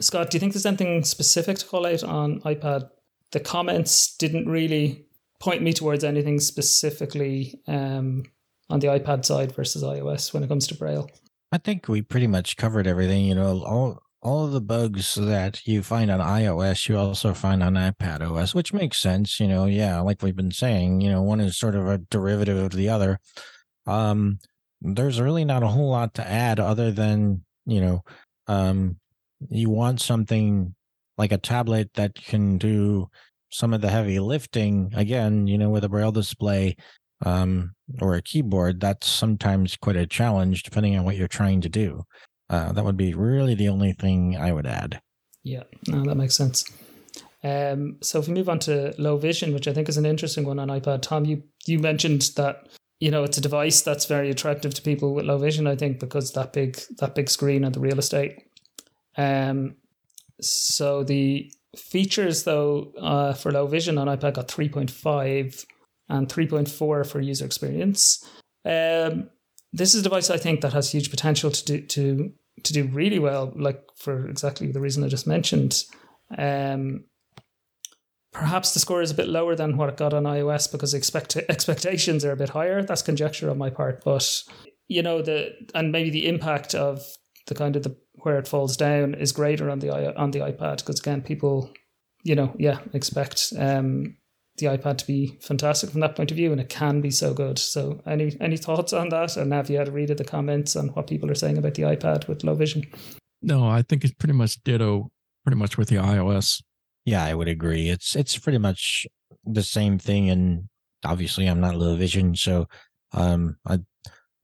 Scott, do you think there's anything specific to call out on iPad? The comments didn't really point me towards anything specifically um, on the iPad side versus iOS when it comes to Braille. I think we pretty much covered everything. You know, all all of the bugs that you find on iOS, you also find on iPad OS, which makes sense. You know, yeah, like we've been saying, you know, one is sort of a derivative of the other. Um, there's really not a whole lot to add other than, you know, um, you want something like a tablet that can do some of the heavy lifting. Again, you know, with a braille display um, or a keyboard, that's sometimes quite a challenge depending on what you're trying to do. Uh, that would be really the only thing I would add. Yeah, no, that makes sense. Um, so if we move on to low vision, which I think is an interesting one on iPad, Tom, you you mentioned that you know it's a device that's very attractive to people with low vision. I think because that big that big screen and the real estate. Um, so the features though uh, for low vision on iPad got three point five and three point four for user experience. Um, this is a device I think that has huge potential to do to to do really well, like for exactly the reason I just mentioned. Um, perhaps the score is a bit lower than what it got on iOS because expect expectations are a bit higher. That's conjecture on my part, but you know the and maybe the impact of the kind of the where it falls down is greater on the on the iPad because again people you know yeah expect um the iPad to be fantastic from that point of view, and it can be so good. So, any any thoughts on that? And have you had a read of the comments on what people are saying about the iPad with low vision? No, I think it's pretty much ditto, pretty much with the iOS. Yeah, I would agree. It's it's pretty much the same thing, and obviously, I'm not low vision, so um, I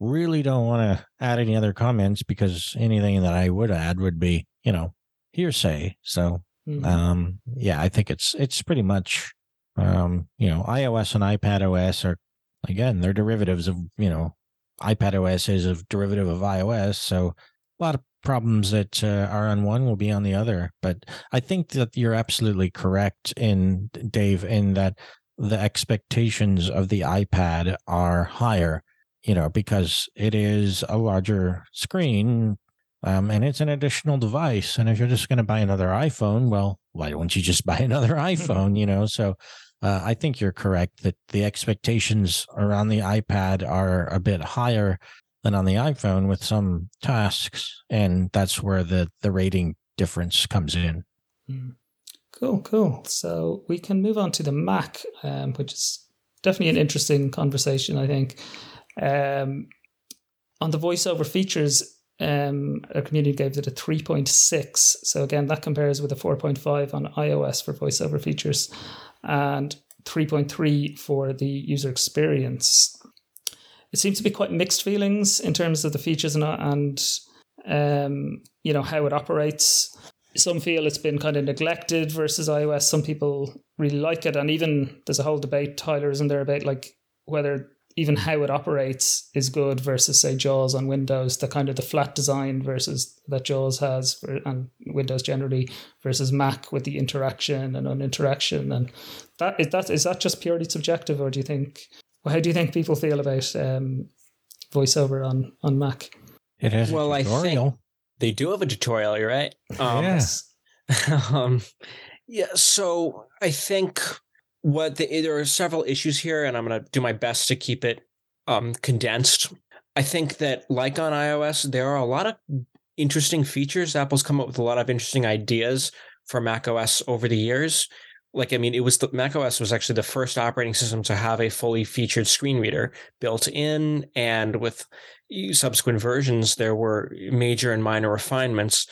really don't want to add any other comments because anything that I would add would be, you know, hearsay. So, mm-hmm. um, yeah, I think it's it's pretty much um, you know, iOS and iPad OS are again, they're derivatives of, you know, iPad OS is a derivative of iOS. So a lot of problems that uh, are on one will be on the other. But I think that you're absolutely correct in Dave in that the expectations of the iPad are higher, you know, because it is a larger screen um, and it's an additional device. And if you're just going to buy another iPhone, well, why don't you just buy another [LAUGHS] iPhone? You know, so uh, I think you're correct that the expectations around the iPad are a bit higher than on the iPhone with some tasks, and that's where the the rating difference comes in. Hmm. Cool, cool. So we can move on to the Mac, um, which is definitely an interesting conversation. I think um, on the voiceover features, um, our community gave it a 3.6. So again, that compares with a 4.5 on iOS for voiceover features and 3.3 for the user experience. It seems to be quite mixed feelings in terms of the features and, and um, you know how it operates. Some feel it's been kind of neglected versus iOS. Some people really like it, and even there's a whole debate. Tyler isn't there about like whether even how it operates is good versus say jaws on windows the kind of the flat design versus that jaws has for, and windows generally versus mac with the interaction and uninteraction and that is that is that just purely subjective or do you think well, how do you think people feel about um, voiceover on on mac It has Well, a I think- tutorial. They do have a tutorial, you're right. Um, Yeah. [LAUGHS] um, yeah. So I think what the, there are several issues here, and I'm going to do my best to keep it um, condensed. I think that, like on iOS, there are a lot of interesting features. Apple's come up with a lot of interesting ideas for macOS over the years. Like, I mean, it was the macOS was actually the first operating system to have a fully featured screen reader built in, and with subsequent versions, there were major and minor refinements.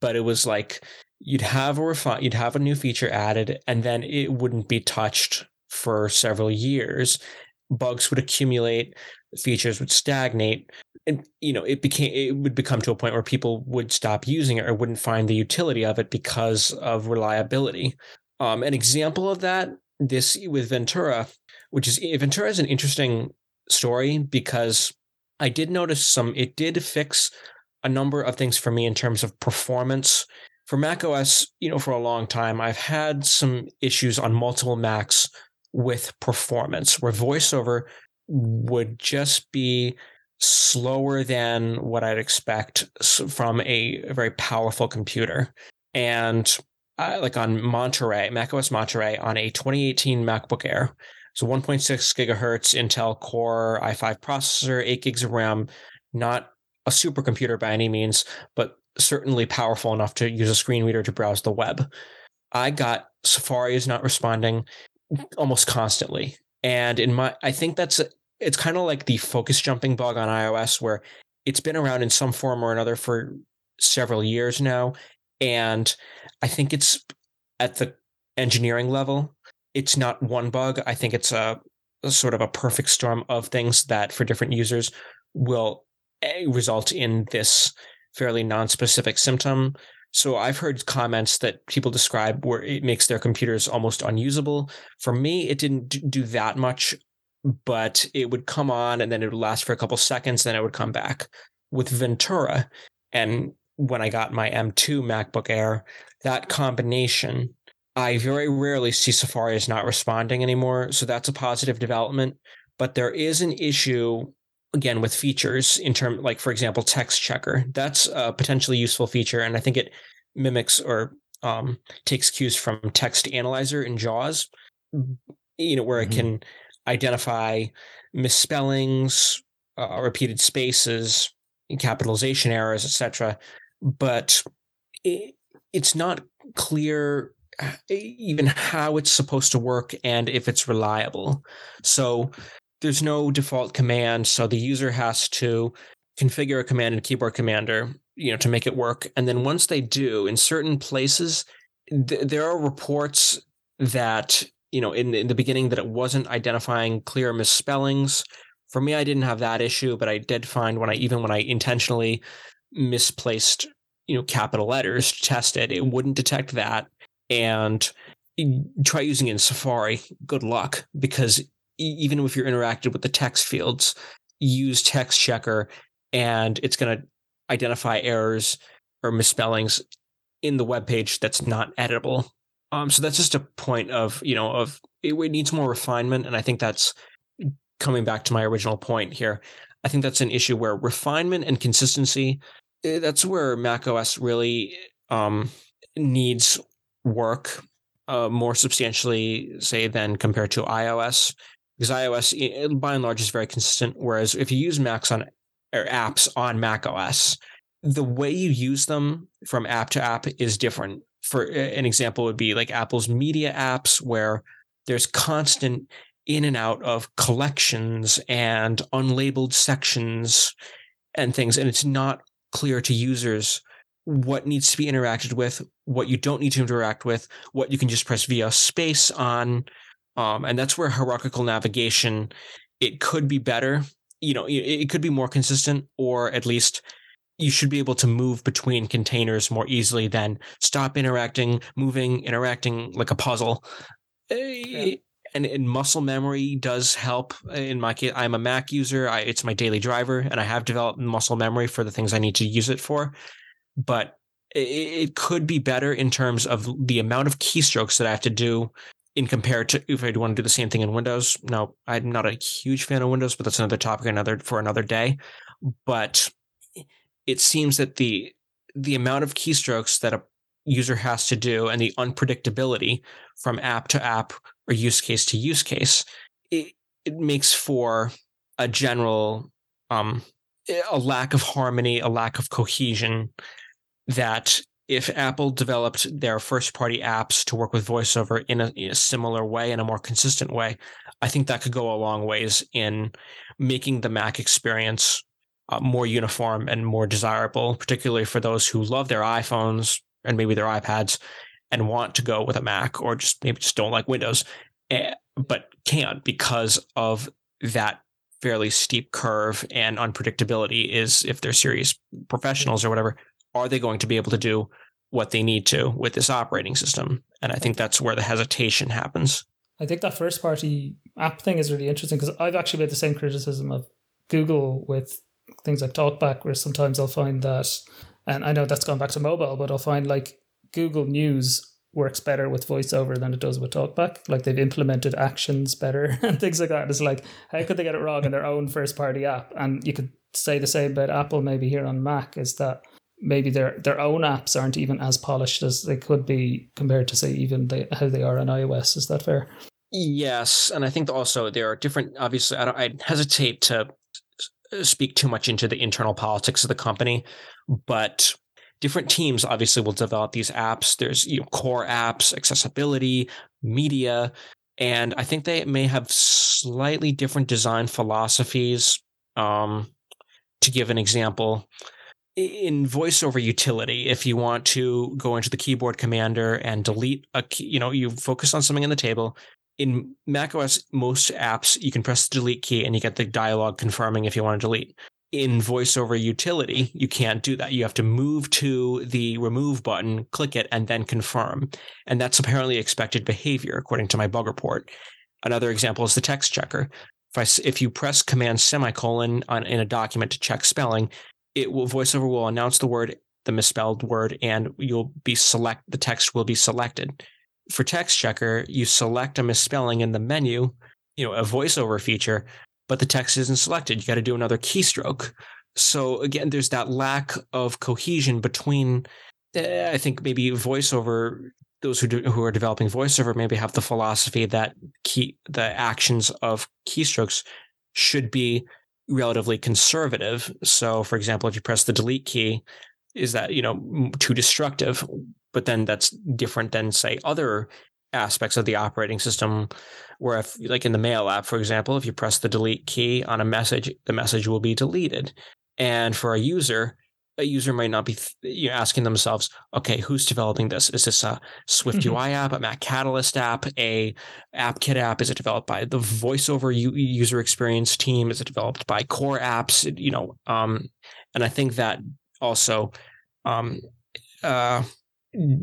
But it was like you'd have a refi- you'd have a new feature added, and then it wouldn't be touched for several years. Bugs would accumulate, features would stagnate, and you know it became it would become to a point where people would stop using it or wouldn't find the utility of it because of reliability. Um, an example of that this with Ventura, which is Ventura is an interesting story because I did notice some. It did fix a number of things for me in terms of performance. For macOS, you know, for a long time, I've had some issues on multiple Macs with performance, where VoiceOver would just be slower than what I'd expect from a very powerful computer. And uh, like on Monterey, macOS Monterey on a 2018 MacBook Air, so 1.6 gigahertz Intel Core i5 processor, 8 gigs of RAM, not a supercomputer by any means, but certainly powerful enough to use a screen reader to browse the web. I got Safari is not responding almost constantly. And in my I think that's it's kind of like the focus jumping bug on iOS where it's been around in some form or another for several years now and I think it's at the engineering level it's not one bug. I think it's a, a sort of a perfect storm of things that for different users will eh, result in this fairly non-specific symptom. So I've heard comments that people describe where it makes their computers almost unusable. For me, it didn't do that much, but it would come on and then it would last for a couple seconds, then it would come back. With Ventura, and when I got my M2 MacBook Air, that combination I very rarely see Safari is not responding anymore. So that's a positive development. But there is an issue again with features in term like for example text checker. That's a potentially useful feature. And I think it mimics or um, takes cues from text analyzer in JAWS, you know, where Mhm. it can identify misspellings, uh, repeated spaces, capitalization errors, etc. But it, it's not clear uh, even how it's supposed to work and if it's reliable. So there's no default command, so the user has to configure a command in keyboard commander, you know, to make it work. And then once they do, in certain places, th- there are reports that you know in, in the beginning that it wasn't identifying clear misspellings. For me, I didn't have that issue, but I did find when I even when I intentionally misplaced you know capital letters to test it, it wouldn't detect that and try using it in Safari. Good luck, because even if you're interacted with the text fields, use text checker, and it's going to identify errors or misspellings in the web page that's not editable. Um, so that's just a point of you know of it, it needs more refinement, and I think that's coming back to my original point here. I think that's an issue where refinement and consistency. eh, That's where macOS really um, needs work uh, more substantially, say, than compared to iOS, because iOS, by and large, is very consistent. Whereas if you use Macs on or apps on Mac OS, the way you use them from app to app is different. For an example, would be like Apple's media apps, where there's constant in and out of collections and unlabeled sections and things, and it's not clear to users what needs to be interacted with, what you don't need to interact with, what you can just press via space on. Um, and that's where hierarchical navigation, it could be better. You know, it, it could be more consistent, or at least you should be able to move between containers more easily than stop interacting, moving, interacting like a puzzle. Eh, and, and muscle memory does help. In my case, I'm a Mac user. I, it's my daily driver, and I have developed muscle memory for the things I need to use it for. But it, it could be better in terms of the amount of keystrokes that I have to do in compared to if I want to do the same thing in Windows. No, I'm not a huge fan of Windows, but that's another topic another for another day. But it seems that the the amount of keystrokes that a user has to do and the unpredictability from app to app or use case to use case, it, it makes for a general um, a lack of harmony, a lack of cohesion that if Apple developed their first party apps to work with voiceover in a, in a, similar way, in a more consistent way, I think that could go a long ways in making the Mac experience uh, more uniform and more desirable, particularly for those who love their iPhones and maybe their iPads and want to go with a Mac or just maybe just don't like Windows, eh, but can't because of that fairly steep curve and unpredictability is if they're serious professionals or whatever, are they going to be able to do what they need to with this operating system? And I think that's where the hesitation happens. I think that first party app thing is really interesting because I've actually made the same criticism of Google with things like TalkBack, where sometimes I'll find that, and I know that's gone back to mobile, but I'll find like Google News works better with voiceover than it does with talkback. Like they've implemented actions better [LAUGHS] and things like that. It's like, how could they get it wrong in their own first party app? And you could say the same about Apple maybe here on Mac is that maybe their their own apps aren't even as polished as they could be compared to say even how they are on iOS. Is that fair? Yes, and I think also there are different. Obviously, I. I hesitate to speak too much into the internal politics of the company, but different teams obviously will develop these apps. There's you know, core apps, accessibility, media, and I think they may have slightly different design philosophies. Um, to give an example, in voiceover utility, if you want to go into the keyboard commander and delete a key, you know, you focus on something in the table. In macOS, most apps, you can press the delete key and you get the dialog confirming if you want to delete in voiceover utility, you can't do that. You have to move to the remove button, click it, and then confirm. And that's apparently expected behavior, according to my bug report. Another example is the text checker. If, I, if you press command semicolon on, in a document to check spelling, it will voiceover will announce the word, the misspelled word, and you'll be select the text will be selected. For text checker, you select a misspelling in the menu, you know, a voiceover feature, but the text isn't selected. You got to do another keystroke. So again, there's that lack of cohesion between. Uh, I think maybe voiceover. Those who do, who are developing voiceover maybe have the philosophy that key the actions of keystrokes should be relatively conservative. So, for example, if you press the delete key, is that you know too destructive? But then that's different than say other aspects of the operating system where if like in the mail app for example if you press the delete key on a message the message will be deleted and for a user a user might not be you know, asking themselves okay who's developing this is this a swift ui mm-hmm. app a mac catalyst app a appkit app is it developed by the voiceover user experience team is it developed by core apps you know um, and i think that also um, uh,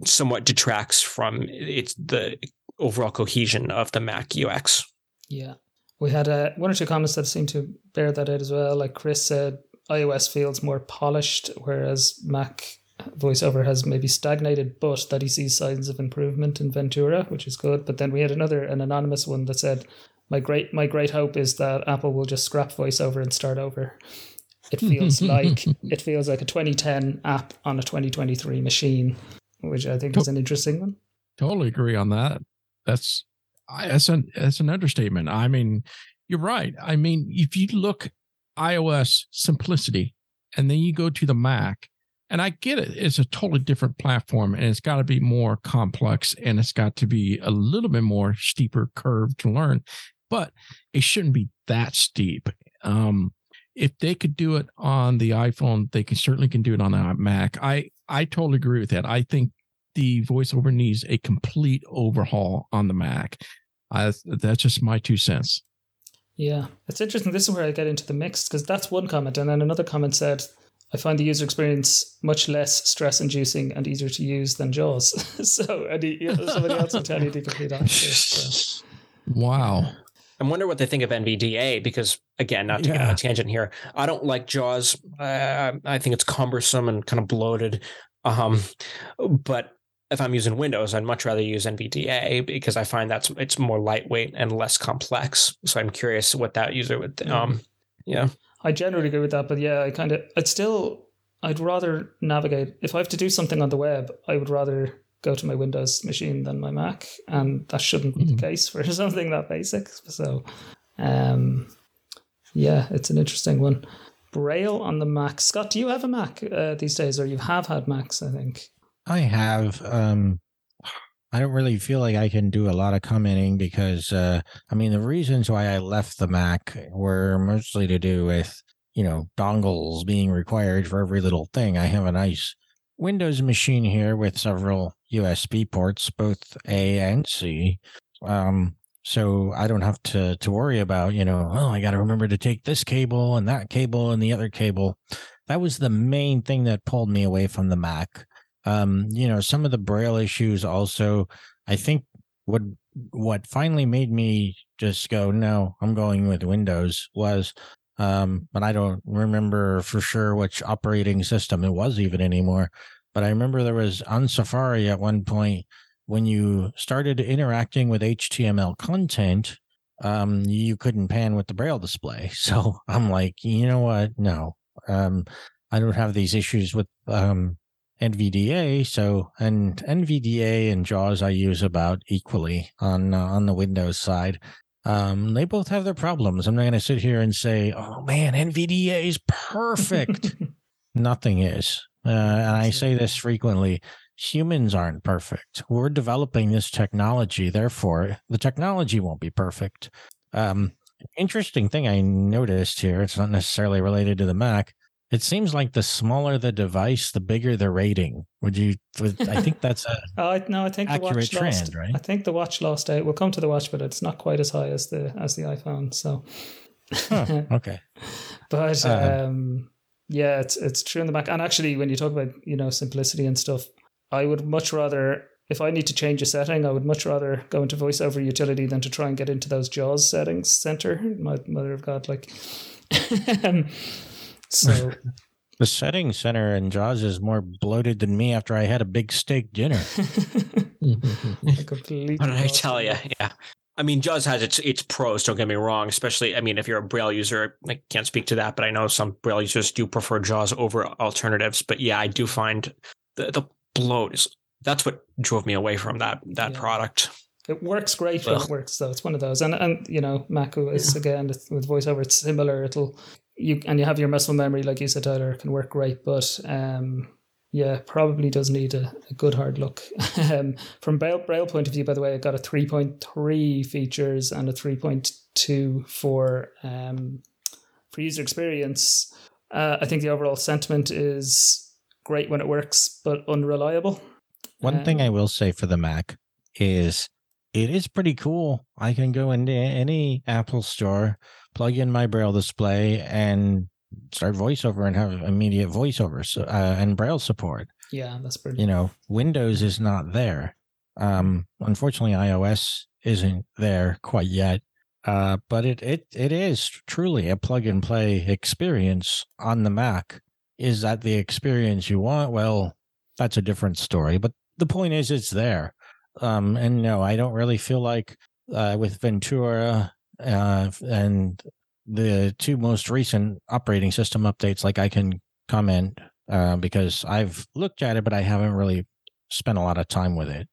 somewhat detracts from it's the overall cohesion of the Mac UX. Yeah. We had uh, one or two comments that seem to bear that out as well. Like Chris said, iOS feels more polished, whereas Mac voiceover has maybe stagnated, but that he sees signs of improvement in Ventura, which is good. But then we had another, an anonymous one that said, "My great, my great hope is that Apple will just scrap voiceover and start over." It feels [LAUGHS] like it feels like a 2010 app on a 2023 machine, which I think is an interesting one. Totally agree on that. That's that's an that's an understatement. I mean, you're right. I mean, if you look iOS simplicity, and then you go to the Mac, and I get it, it's a totally different platform, and it's got to be more complex, and it's got to be a little bit more steeper curve to learn, but it shouldn't be that steep. Um, if they could do it on the iPhone, they can certainly can do it on the Mac. I I totally agree with that. I think the voiceover needs a complete overhaul on the Mac. Uh, that's just my two cents. Yeah, it's interesting. This is where I get into the mix because that's one comment, and then another comment said, "I find the user experience much less stress-inducing and easier to use than JAWS." [LAUGHS] so, and he, somebody else will tell you the complete opposite. So. [LAUGHS] Wow. I wonder what they think of NVDA because, again, not to get on a tangent here, I don't like JAWS. Uh, I think it's cumbersome and kind of bloated. Um, but if I'm using Windows, I'd much rather use NVDA because I find that's it's more lightweight and less complex. So I'm curious what that user would. Th- um, yeah, I generally agree with that, but yeah, I kind of, I'd still, I'd rather navigate. If I have to do something on the web, I would rather go to my Windows machine than my Mac, and that shouldn't be the case for [LAUGHS] something that basic. So, um, yeah, it's an interesting one. Braille on the Mac. Scott, do you have a Mac uh, these days, or you have had Macs? I think. I have. Um, I don't really feel like I can do a lot of commenting because, uh, I mean, the reasons why I left the Mac were mostly to do with, you know, dongles being required for every little thing. I have a nice Windows machine here with several USB ports, both A and C. Um, so I don't have to to worry about, you know, oh, I got to remember to take this cable and that cable and the other cable. That was the main thing that pulled me away from the Mac um you know some of the braille issues also i think what what finally made me just go no i'm going with windows was um but i don't remember for sure which operating system it was even anymore but i remember there was on safari at one point when you started interacting with html content um you couldn't pan with the braille display. [LAUGHS] So i'm like you know what? No. Um i don't have these issues with um NVDA. So, and NVDA and JAWS I use about equally on uh, on the Windows side. Um, they both have their problems. I'm not going to sit here and say, "Oh man, NVDA is perfect." [LAUGHS] Nothing is, uh, and I say this frequently. Humans aren't perfect. We're developing this technology, therefore, the technology won't be perfect. Um, interesting thing I noticed here. It's not necessarily related to the Mac it seems like the smaller the device, the bigger the rating. Would you? I [LAUGHS] think that's a Oh, no, I think the Accurate watch trend, lost. right? I think the watch lost out. We'll come to the watch, but it's not quite as high as the as the iPhone. So, huh, [LAUGHS] okay. but Uh-huh. um, yeah, it's it's true in the back. And actually, when you talk about you know simplicity and stuff, I would much rather if I need to change a setting, I would much rather go into VoiceOver utility than to try and get into those JAWS settings center. My mother of God, like. [LAUGHS] so [LAUGHS] The settings center in JAWS is more bloated than me after I had a big steak dinner. I completely. what did I tell you? Yeah. I mean, JAWS has its its pros. Don't get me wrong. Especially, I mean, if you're a Braille user, I can't speak to that, but I know some Braille users do prefer JAWS over alternatives. But yeah, I do find the the bloat is that's what drove me away from that that Yeah. product. It works great when it works, so it's one of those. And and you know, Mac OS again with voiceover, it's similar. It'll you and you have your muscle memory, like you said, Tyler, can work great, but um, yeah, probably does need a, a good hard look. [LAUGHS] um, from Braille, Braille point of view, by the way, it got a three point three features and a three point two for um for user experience. Uh, I think the overall sentiment is great when it works, but unreliable. One thing Um, I will say for the Mac is it is pretty cool. I can go into any Apple store, plug in my Braille display, and start voiceover and have immediate voiceover so, uh, and Braille support. Yeah, that's brilliant. You know, Windows is not there. Um, unfortunately, iOS isn't there quite yet. Uh, but it, it it is truly a plug and play experience on the Mac. Is that the experience you want? Well, that's a different story. But the point is, it's there. Um, and no, I don't really feel like uh, with Ventura uh, and the two most recent operating system updates, like I can comment uh, because I've looked at it, but I haven't really spent a lot of time with it.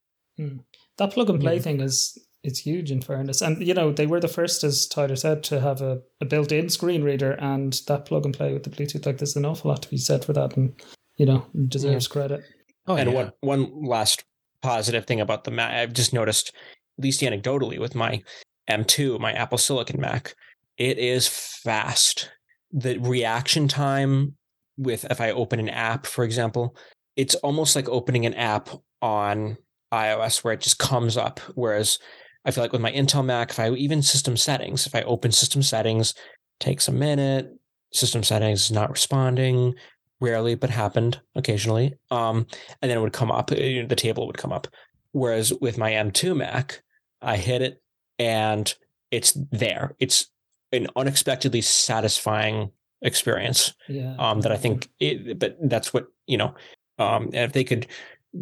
That plug and play Yeah. thing is it's huge in fairness. And you know, they were the first, as Tyler said, to have a, a built in screen reader and that plug and play with the Bluetooth. Like there's an awful lot to be said for that and you know, deserves credit. Oh, and yeah. one one last positive thing about the Mac, I've just noticed, at least anecdotally, with my M2, my Apple Silicon Mac, it is fast. The reaction time with if I open an app, for example, it's almost like opening an app on iOS where it just comes up. Whereas I feel like with my Intel Mac, if I even system settings, if I open system settings, takes a minute. System settings is not responding rarely, but happened occasionally. Um, and then it would come up, uh, the table would come up. Whereas with my M2 Mac, I hit it and it's there. It's an unexpectedly satisfying experience. Yeah. Um, that I think, it, but that's what you know. Um, and if they could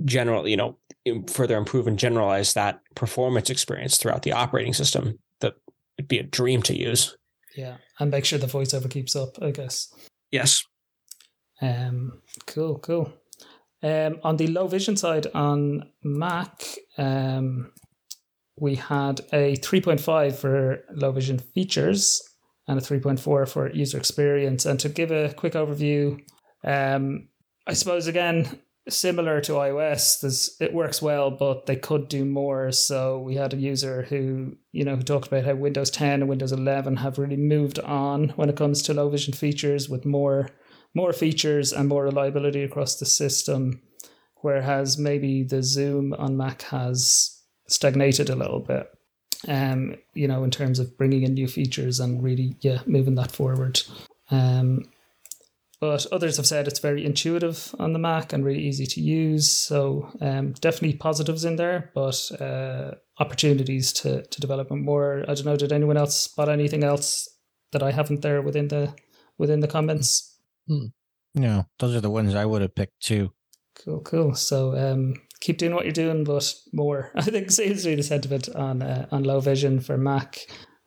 generally, you know, further improve and generalize that performance experience throughout the operating system, that would be a dream to use. Yeah, and make sure the voiceover keeps up. I guess. Yes. Um. Cool. Cool. Um. On the low vision side on Mac, um, we had a 3.5 for low vision features and a 3.4 for user experience. And to give a quick overview, um, I suppose again similar to iOS, it works well, but they could do more. So we had a user who you know who talked about how Windows 10 and Windows 11 have really moved on when it comes to low vision features with more more features and more reliability across the system, whereas maybe the Zoom on Mac has stagnated a little bit. Um, you know, in terms of bringing in new features and really, yeah, moving that forward. Um, but others have said it's very intuitive on the Mac and really easy to use. So um, definitely positives in there, but uh, opportunities to to develop more. I don't know. Did anyone else spot anything else that I haven't there within the within the comments? No, those are the ones I would have picked too. Cool, cool. So um, keep doing what you're doing, but more. [LAUGHS] I think seems to be the sentiment on uh, on low vision for Mac.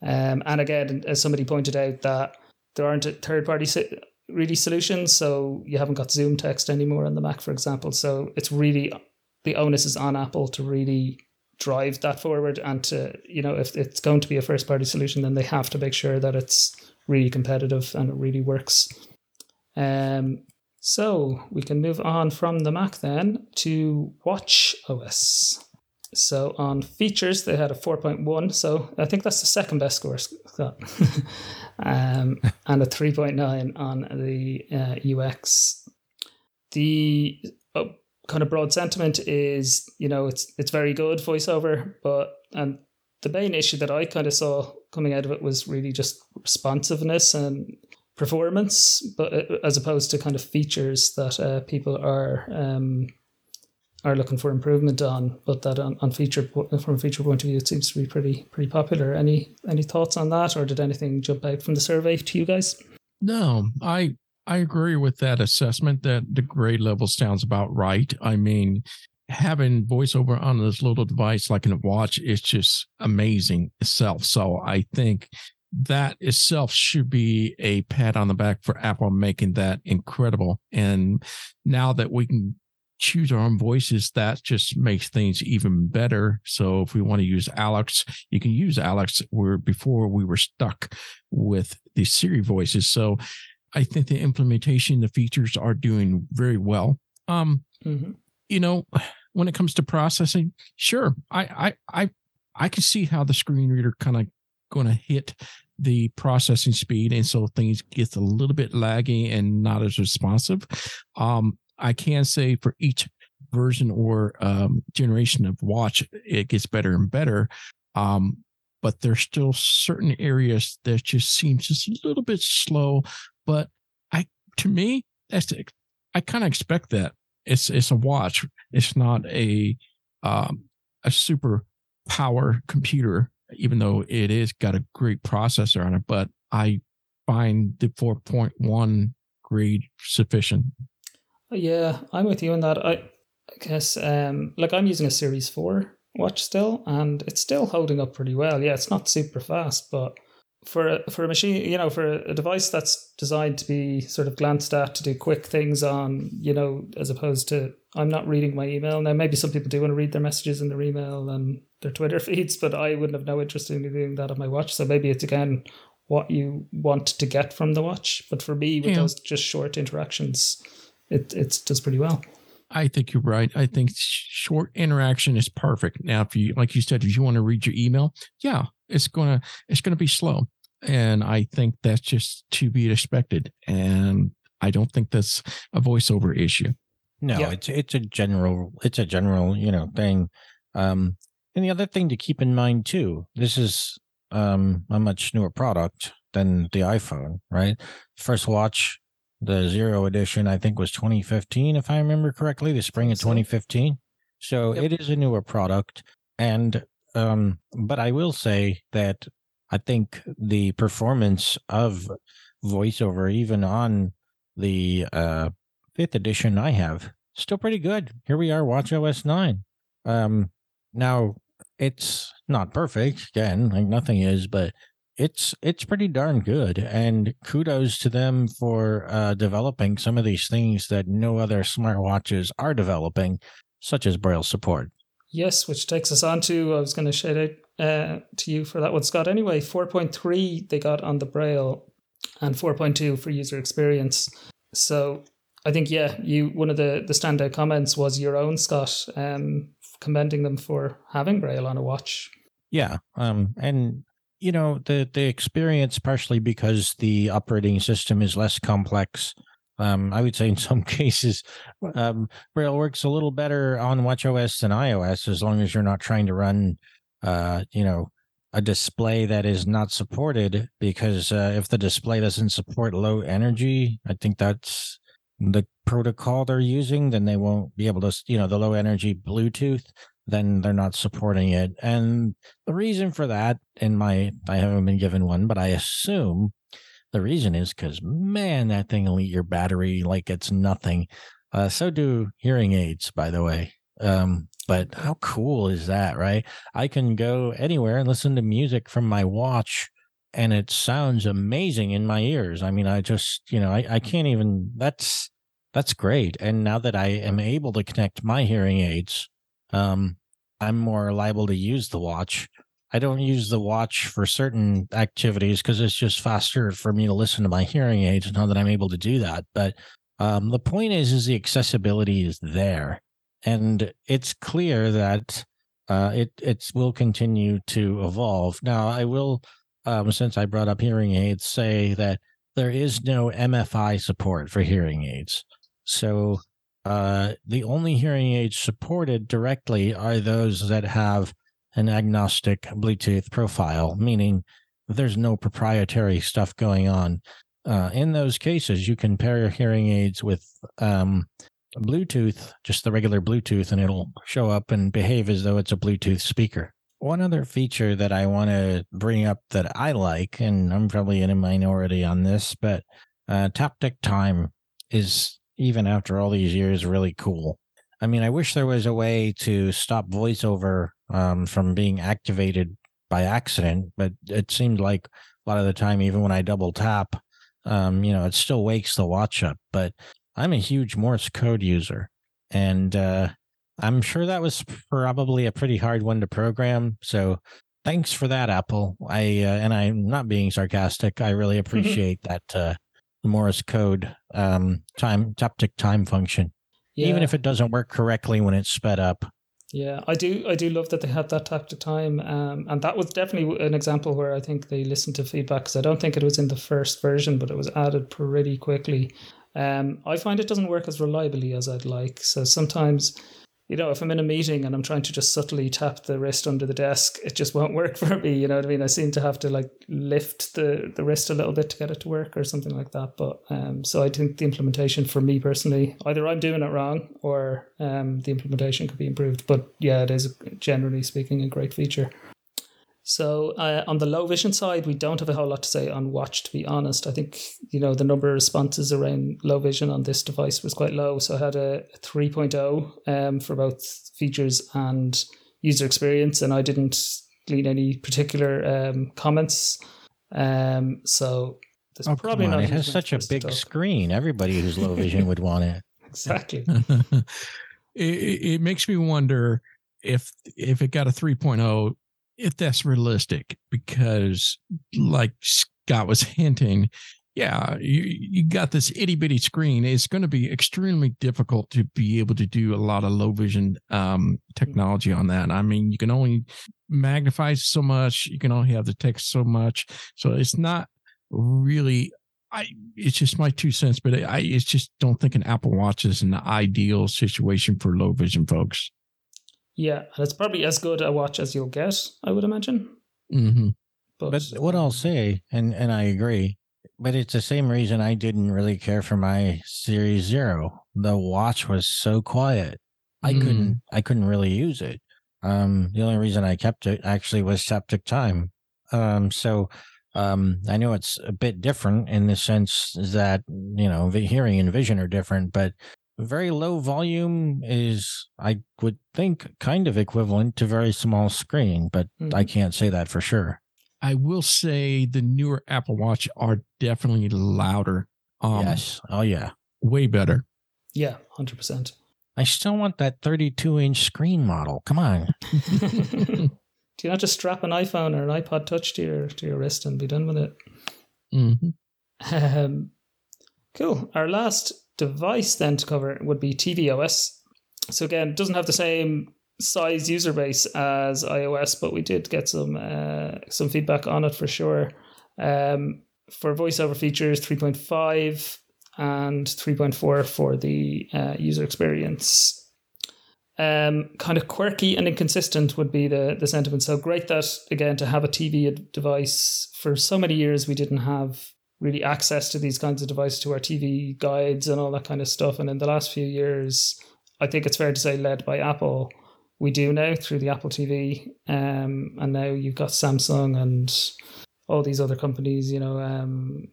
Um, and again, as somebody pointed out, that there aren't third party si- really solutions, so you haven't got ZoomText anymore on the Mac, for example. So it's really the onus is on Apple to really drive that forward and to you know if it's going to be a first party solution, then they have to make sure that it's really competitive and it really works. Um, so we can move on from the Mac then to Watch OS. So on features, they had a 4.1. So I think that's the second best score, Scott. [LAUGHS] um, and a 3.9 on the uh, UX. The uh, kind of broad sentiment is, you know, it's it's very good voiceover, but and the main issue that I kind of saw coming out of it was really just responsiveness and performance, but uh, as opposed to kind of features that uh, people are um, are looking for improvement on. But that on, on feature from a feature point of view, it seems to be pretty pretty popular. Any any thoughts on that, or did anything jump out from the survey to you guys? No, I I agree with that assessment that the grade level sounds about right. I mean, having voiceover on this little device like in a watch is just amazing itself. So I think that itself should be a pat on the back for Apple making that incredible. And now that we can choose our own voices, that just makes things even better. So if we want to use Alex, you can use Alex where before we were stuck with the Siri voices. So I think the implementation, the features are doing very well. Um, mm-hmm. you know, when it comes to processing, sure, I I I I can see how the screen reader kind of going to hit the processing speed and so things gets a little bit laggy and not as responsive. Um, i can say for each version or um, generation of watch it gets better and better. Um, but there's still certain areas that just seems just a little bit slow. But i to me that's i kind of expect that. It's it's a watch. It's not a um, a super power computer even though it is got a great processor on it, but I find the 4.1 grade sufficient. Yeah, I'm with you on that. I, I guess, um, like I'm using a Series 4 watch still, and it's still holding up pretty well. Yeah, it's not super fast, but for a, for a machine, you know, for a device that's designed to be sort of glanced at to do quick things on, you know, as opposed to I'm not reading my email now. Maybe some people do want to read their messages in their email and their Twitter [LAUGHS] feeds, but I wouldn't have no interest in doing that on my watch. So maybe it's again what you want to get from the watch. But for me, with yeah. those just short interactions, it it does pretty well. I think you're right. I think short interaction is perfect. Now, if you like you said, if you want to read your email, yeah, it's gonna it's gonna be slow, and I think that's just to be expected. And I don't think that's a voiceover issue. No, yeah. it's it's a general it's a general you know thing. Um, and the other thing to keep in mind too, this is um, a much newer product than the iPhone, right? First watch, the zero edition, I think was 2015, if I remember correctly, the spring of 2015. So yep. it is a newer product. And Um, but I will say that I think the performance of voiceover, even on the uh, fifth edition I have, still pretty good. Here we are, Watch OS 9. Um, now, it's not perfect, again, like nothing is, but it's it's pretty darn good. And kudos to them for uh, developing some of these things that no other smartwatches are developing such as braille support. Yes which takes us on to i was going to shout out uh, to you for that one scott. Anyway 4.3 they got on the braille and 4.2 for user experience. So i think yeah you one of the the standout comments was your own scott um, commending them for having braille on a watch. Yeah um, and you know the the experience partially because the operating system is less complex um, i would say in some [LAUGHS] cases um, braille works a little better on watchos than ios as long as you're not trying to run uh, you know a display that is not supported because uh, if the display doesn't support low energy i think that's the protocol they're using then they won't be able to you know the low energy bluetooth then they're not supporting it. And the reason for that, in my, I haven't been given one, but I assume the reason is because, man, that thing will eat your battery like it's nothing. Uh, so do hearing aids, by the way. Um, but how cool is that, right? I can go anywhere and listen to music from my watch and it sounds amazing in my ears. I mean, I just, you know, I, I can't even, that's, that's great. And now that I am able to connect my hearing aids um, I'm more liable to use the watch. I don't use the watch for certain activities because it's just faster for me to listen to my hearing aids now that I'm able to do that. But um, the point is, is the accessibility is there, and it's clear that uh, it it will continue to evolve. Now, I will, um, since I brought up hearing aids, say that there is no MFI support for hearing aids. So uh, the only hearing aids supported directly are those that have an agnostic Bluetooth profile, meaning there's no proprietary stuff going on. Uh, in those cases, you can pair your hearing aids with um, Bluetooth, just the regular Bluetooth, and it'll show up and behave as though it's a Bluetooth speaker. One other feature that I want to bring up that I like, and I'm probably in a minority on this, but uh, Taptic Time is even after all these years, really cool. I mean, I wish there was a way to stop voiceover um, from being activated by accident, but it seemed like a lot of the time, even when I double tap, um, you know, it still wakes the watch up. But I'm a huge Morse code user, and uh, I'm sure that was probably a pretty hard one to program. So thanks for that, Apple. I uh, and I'm not being sarcastic. I really appreciate that uh, the Morse code um, time taptic time function, yeah. even if it doesn't work correctly when it's sped up. Yeah, I do. I do love that they have that taptic time, um, and that was definitely an example where I think they listened to feedback because I don't think it was in the first version, but it was added pretty quickly. Um, I find it doesn't work as reliably as I'd like. So sometimes you know, if I'm in a meeting and I'm trying to just subtly tap the wrist under the desk, it just won't work [LAUGHS] for me. You know what I mean? I seem to have to like lift the, the wrist a little bit to get it to work or something like that. But um, so I think the implementation for me personally, either I'm doing it wrong or um, the implementation could be improved. But yeah, it is generally speaking a great feature. So uh, on the low vision side, we don't have a whole lot to say on watch. To be honest, I think you know the number of responses around low vision on this device was quite low. So I had a 3.0 um, for both features and user experience, and I didn't glean any particular um, comments. Um, so there's oh, probably not. It has such a big screen. Everybody who's low vision would want it. [LAUGHS] Exactly. [LAUGHS] it, it makes me wonder if if it got a 3.0 if that's realistic, because like Scott was [LAUGHS] hinting, yeah, you, you got this itty bitty screen. It's going to be extremely difficult to be able to do a lot of low vision um, technology on that. I mean, you can only magnify so much, you can only have the text so much. So it's not really I it's just my two cents, but I it's just don't think an Apple Watch is an ideal situation for low vision folks. Yeah, and it's probably as good a watch as you'll get, I would imagine. Mm-hmm. But, but what I'll say, and and I agree, but it's the same reason I didn't really care for my Series Zero. The watch was so quiet, I mm. couldn't I couldn't really use it. Um, the only reason I kept it actually was Taptic Time. Um, so um, I know it's a bit different in the sense that you know the hearing and vision are different, but very low volume is, I would think, kind of equivalent to very small screen, but Mhm. I can't say that for sure. I will say the newer Apple Watch are definitely louder. Um, yes. Oh yeah. way better. Yeah, hundred percent. I still want that 32 inch screen model. Come on. [LAUGHS] [LAUGHS] Do you not just strap an iPhone or an iPod Touch to your to your wrist and be done with it? Mhm. Um, cool. Our last device then to cover would be tvOS. So again, it doesn't have the same size user base as iOS, but we did get some uh, some feedback on it for sure. Um, for voiceover features, three point five and three point four for the uh, user experience. Um, kind of quirky and inconsistent would be the the sentiment. So great that again to have a TV device for so many years we didn't have really access to these kinds of devices to our TV guides and all that kind of stuff. And in the last few years, I think it's fair to say, led by Apple, we do now through the Apple TV. Um, and now you've got Samsung and all these other companies, you know, um,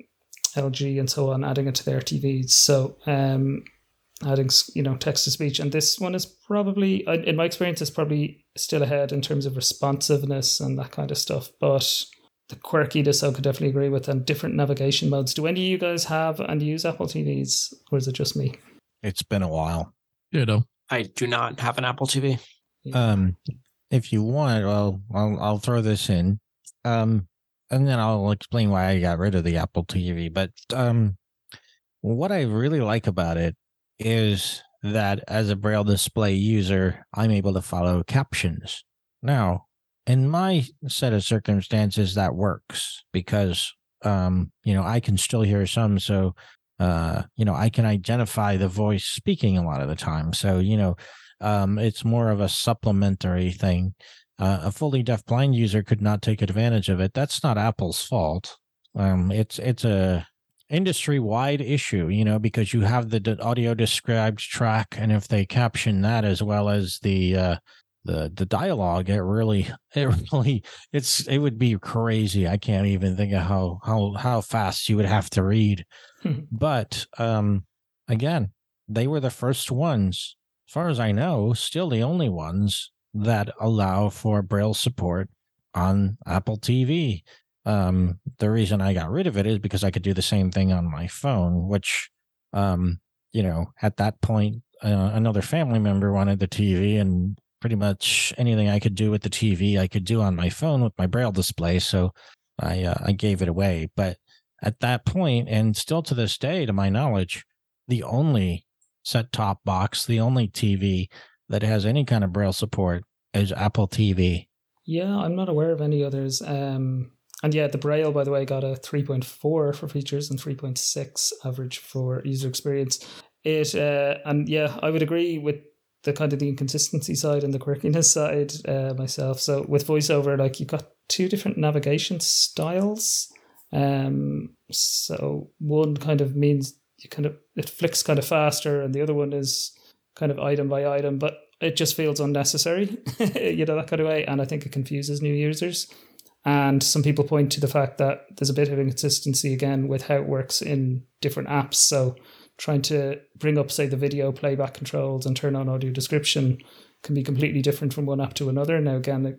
LG and so on, adding it to their TVs. So um, adding, you know, text to speech. And this one is probably, in my experience, is probably still ahead in terms of responsiveness and that kind of stuff. But the quirkiness I could definitely agree with and different navigation modes. Do any of you guys have and use Apple TVs or is it just me? It's been a while. Ditto. I do not have an Apple TV. Um, if you want, well, I'll, I'll throw this in. Um, and then I'll explain why I got rid of the Apple TV. But um, what I really like about it is that as a Braille display user, I'm able to follow captions. Now, in my set of circumstances, that works because, um, you know, I can still hear some. So, uh, you know, I can identify the voice speaking a lot of the time. So, you know, um, it's more of a supplementary thing. Uh, a fully deaf blind user could not take advantage of it. That's not Apple's fault. Um, it's it's a industry wide issue, you know, because you have the audio described track, and if they caption that as well as the uh, the the dialogue, it really [LAUGHS] it really it's it would be crazy. I can't even think of how how how fast you would have to read. but um, again, they were the first ones, as far as I know, still the only ones that allow for Braille support on Apple TV. Um, the reason I got rid of it is because I could do the same thing on my phone, which, um, you know, at that point, uh, another family member wanted the TV, and pretty much anything I could do with the TV, I could do on my phone with my Braille display. So I uh, I gave it away. But at that point, and still to this day, to my knowledge, the only set top box, the only TV that has any kind of Braille support is Apple TV. Yeah, I'm not aware of any others. Um, and yeah, the Braille, by the way, got a 3.4 for features and 3.6 average for user experience. It uh, and yeah, I would agree with the kind of the inconsistency side and the quirkiness side uh, myself. So with voiceover, like you've got two different navigation styles. Um, so one kind of means you kind of it flicks kind of faster, and the other one is kind of item by item, but it just feels unnecessary, [LAUGHS] you know, that kind of way. And I think it confuses new users. And some people point to the fact that there's a bit of inconsistency again with how it works in different apps. So trying to bring up, say, the video playback controls and turn on audio description can be completely different from one app to another. Now, again,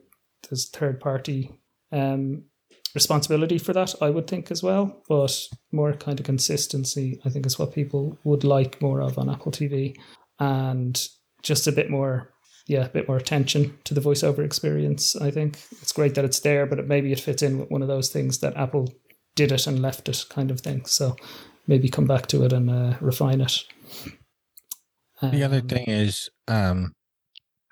there's third party um, responsibility for that, I would think as well. But more kind of consistency, I think, is what people would like more of on Apple TV. And just a bit more yeah, a bit more attention to the voiceover experience. I think it's great that it's there, but it, maybe it fits in with one of those things that Apple did it and left it kind of thing. So maybe come back to it and uh, refine it. The other Um, thing is, um,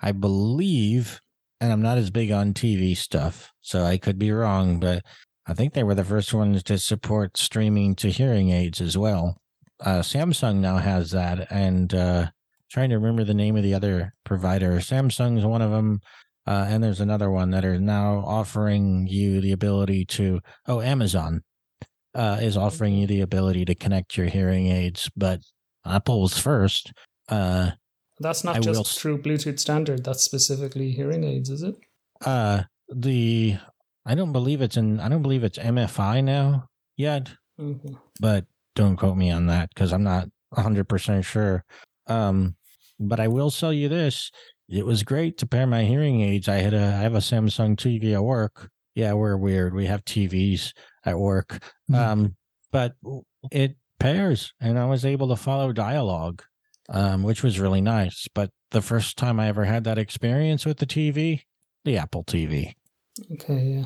I believe, and I'm not as big on TV stuff, so I could be wrong, but I think they were the first ones to support streaming to hearing aids as well. Uh, Samsung now has that, and uh, trying to remember the name of the other provider. Samsung's one of them, uh, and there's another one that are now offering you the ability to. Oh, Amazon uh, is offering you the ability to connect your hearing aids, but Apple was first. Uh, That's not I just will- through Bluetooth standard. That's specifically hearing aids, is it? Uh, the I don't believe it's in. I don't believe it's MFI now yet, Okay. but don't quote me on that because I'm not 100 percent sure. Um, but I will sell you this: it was great to pair my hearing aids. I had a I have a Samsung TV at work. Yeah, we're weird. We have TVs at work. Mhm. Um, but it pairs, and I was able to follow dialogue, um, which was really nice. But the first time I ever had that experience with the TV, the Apple TV. Okay,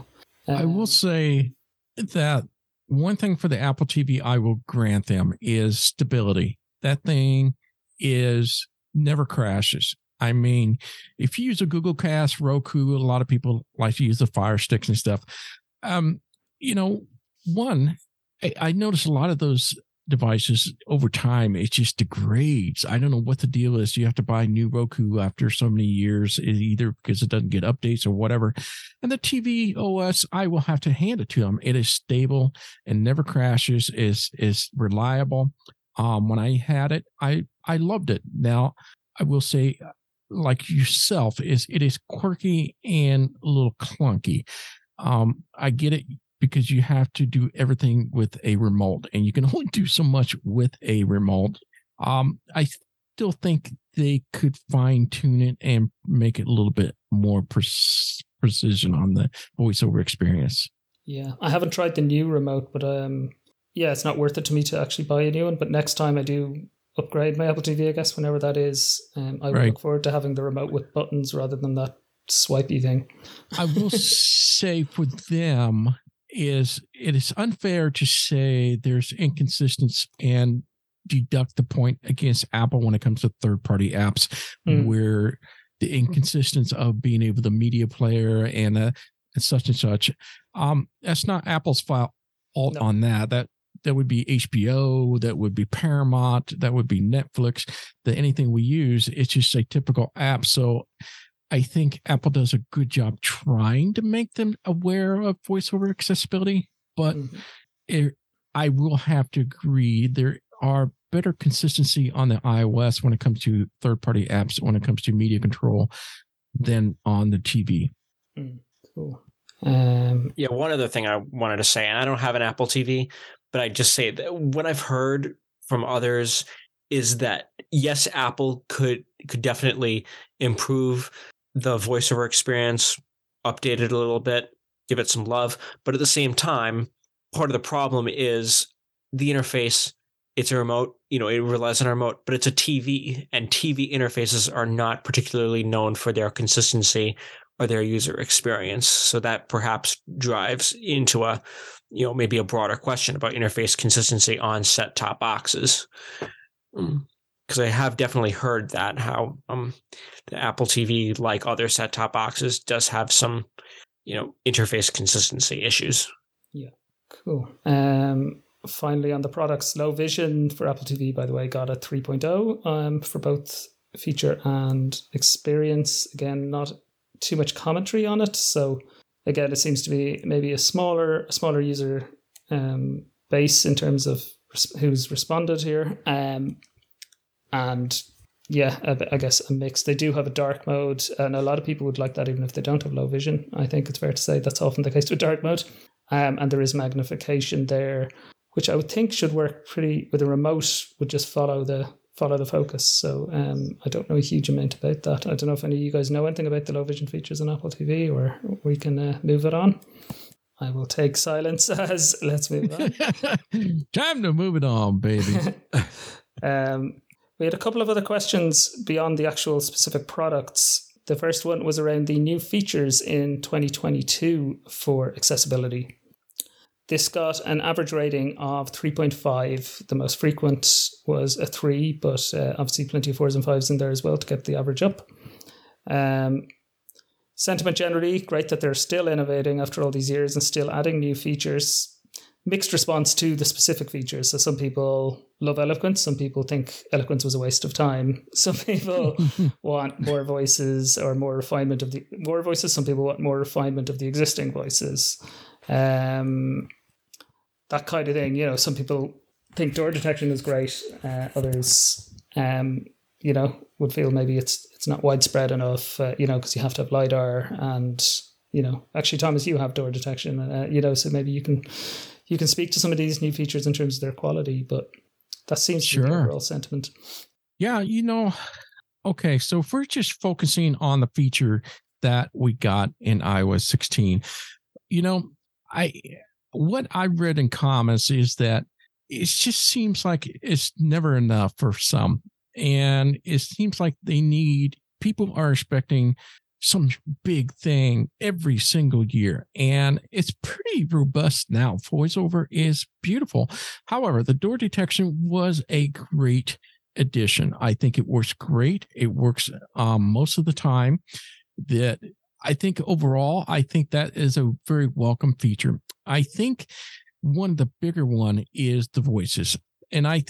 yeah. I Um, will say that one thing for the Apple TV I will grant them is stability. That thing is never crashes. I mean, if you use a Google Cast, Roku, a lot of people like to use the Fire Sticks and stuff. Um, you know, one, I, I notice a lot of those devices over time it just degrades. I don't know what the deal is. You have to buy new Roku after so many years, either because it doesn't get updates or whatever. And the TV OS, I will have to hand it to them. It is stable and never crashes. is is reliable. Um, when I had it, I I loved it. Now I will say, like yourself, is it is quirky and a little clunky. Um, I get it because you have to do everything with a remote, and you can [LAUGHS] only do so much with a remote. Um, I still think they could fine tune it and make it a little bit more pre- precision on the voiceover experience. Yeah, I haven't tried the new remote, but um, yeah, it's not worth it to me to actually buy a new one. But next time I do upgrade my Apple TV, I guess whenever that is, um, I would Right. look forward to having the remote with buttons rather than that swipey thing. I will [LAUGHS] say for them is it is unfair to say there's inconsistency and deduct the point against Apple when it comes to third party apps Mm. where the inconsistency of being able to media player and uh, and such and such. Um, that's not Apple's fault No. on that. That that would be HBO, that would be Paramount, that would be Netflix. That anything we use, it's just a typical app. So I think Apple does a good job trying to make them aware of voiceover accessibility, but Mhm. it, I will have to agree there are better consistency on the iOS when it comes to third party apps, when it comes to media control than on the TV. Cool. Um, Yeah, one other thing I wanted to say, and I don't have an Apple TV, but I just say that what I've heard from others is that yes, Apple could could definitely improve the voiceover experience, update it a little bit, give it some love, but at the same time, part of the problem is the interface. It's a remote, you know, it relies on a remote, but it's a TV, and TV interfaces are not particularly known for their consistency or their user experience. So that perhaps drives into a, you know, maybe a broader question about interface consistency on set top boxes. Hmm. Because I have definitely heard that how um, the Apple TV, like other set top boxes, does have some, you know, interface consistency issues. Yeah, cool. Um, finally, on the products, Low Vision for Apple TV, by the way, got a 3.0 um, for both feature and experience. Again, not too much commentary on it. So again, it seems to be maybe a smaller, smaller user um, base in terms of who's responded here. Um, and yeah, I, I guess a mix. They do have a dark mode, and a lot of people would like that even if they don't have low vision. I think it's fair to say that's often the case with dark mode. Um, and there is magnification there, which I would think should work pretty with a remote. Would just follow the follow the focus. So um, I don't know a huge amount about that. I don't know if any of you guys know anything about the low vision features on Apple TV, or we can uh, move it on. I will take silence [LAUGHS] as let's move on. [LAUGHS] Time to move it on, baby. [LAUGHS] um, we had a couple of other questions beyond the actual specific products. The first one was around the new features in 2022 for accessibility. This got an average rating of 3.5. The most frequent was a 3, but uh, obviously plenty of 4s and 5s in there as well to get the average up. Um, sentiment generally, great that they're still innovating after all these years and still adding new features mixed response to the specific features. So some people love eloquence, some people think eloquence was a waste of time. [LAUGHS] Some people [LAUGHS] want more voices or more refinement of the more voices. Some people want more refinement of the existing voices. Um, that kind of thing. You know, some people think door detection is great. Uh, others um, you know, would feel maybe it's it's not widespread enough, uh, you know, because you have to have lidar and you know, actually, Thomas, you have door detection, uh, you know, so maybe you can you can speak to some of these new features in terms of their quality, but that seems to be the overall sentiment. Yeah, you know, okay, so if we're just focusing on the feature that we got in iOS 16, you know, I what I read in comments is that it just seems like it's never enough for some. And it seems like they need people are expecting some big thing every single year. And it's pretty robust now. VoiceOver is beautiful. However, the door detection was a great addition. I think it works great. It works um, most of the time. That I think overall, I think that is a very welcome feature. I think one of the bigger one is the voices. And I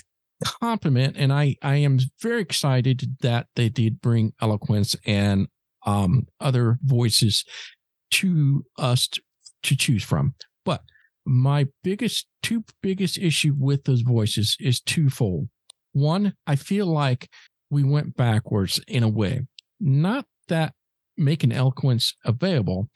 compliment and I, I am very excited that they did bring eloquence and um, other voices to us to, choose from. But my biggest, two biggest issue with those voices is twofold. One, I feel like we went backwards in a way. Not that making eloquence available,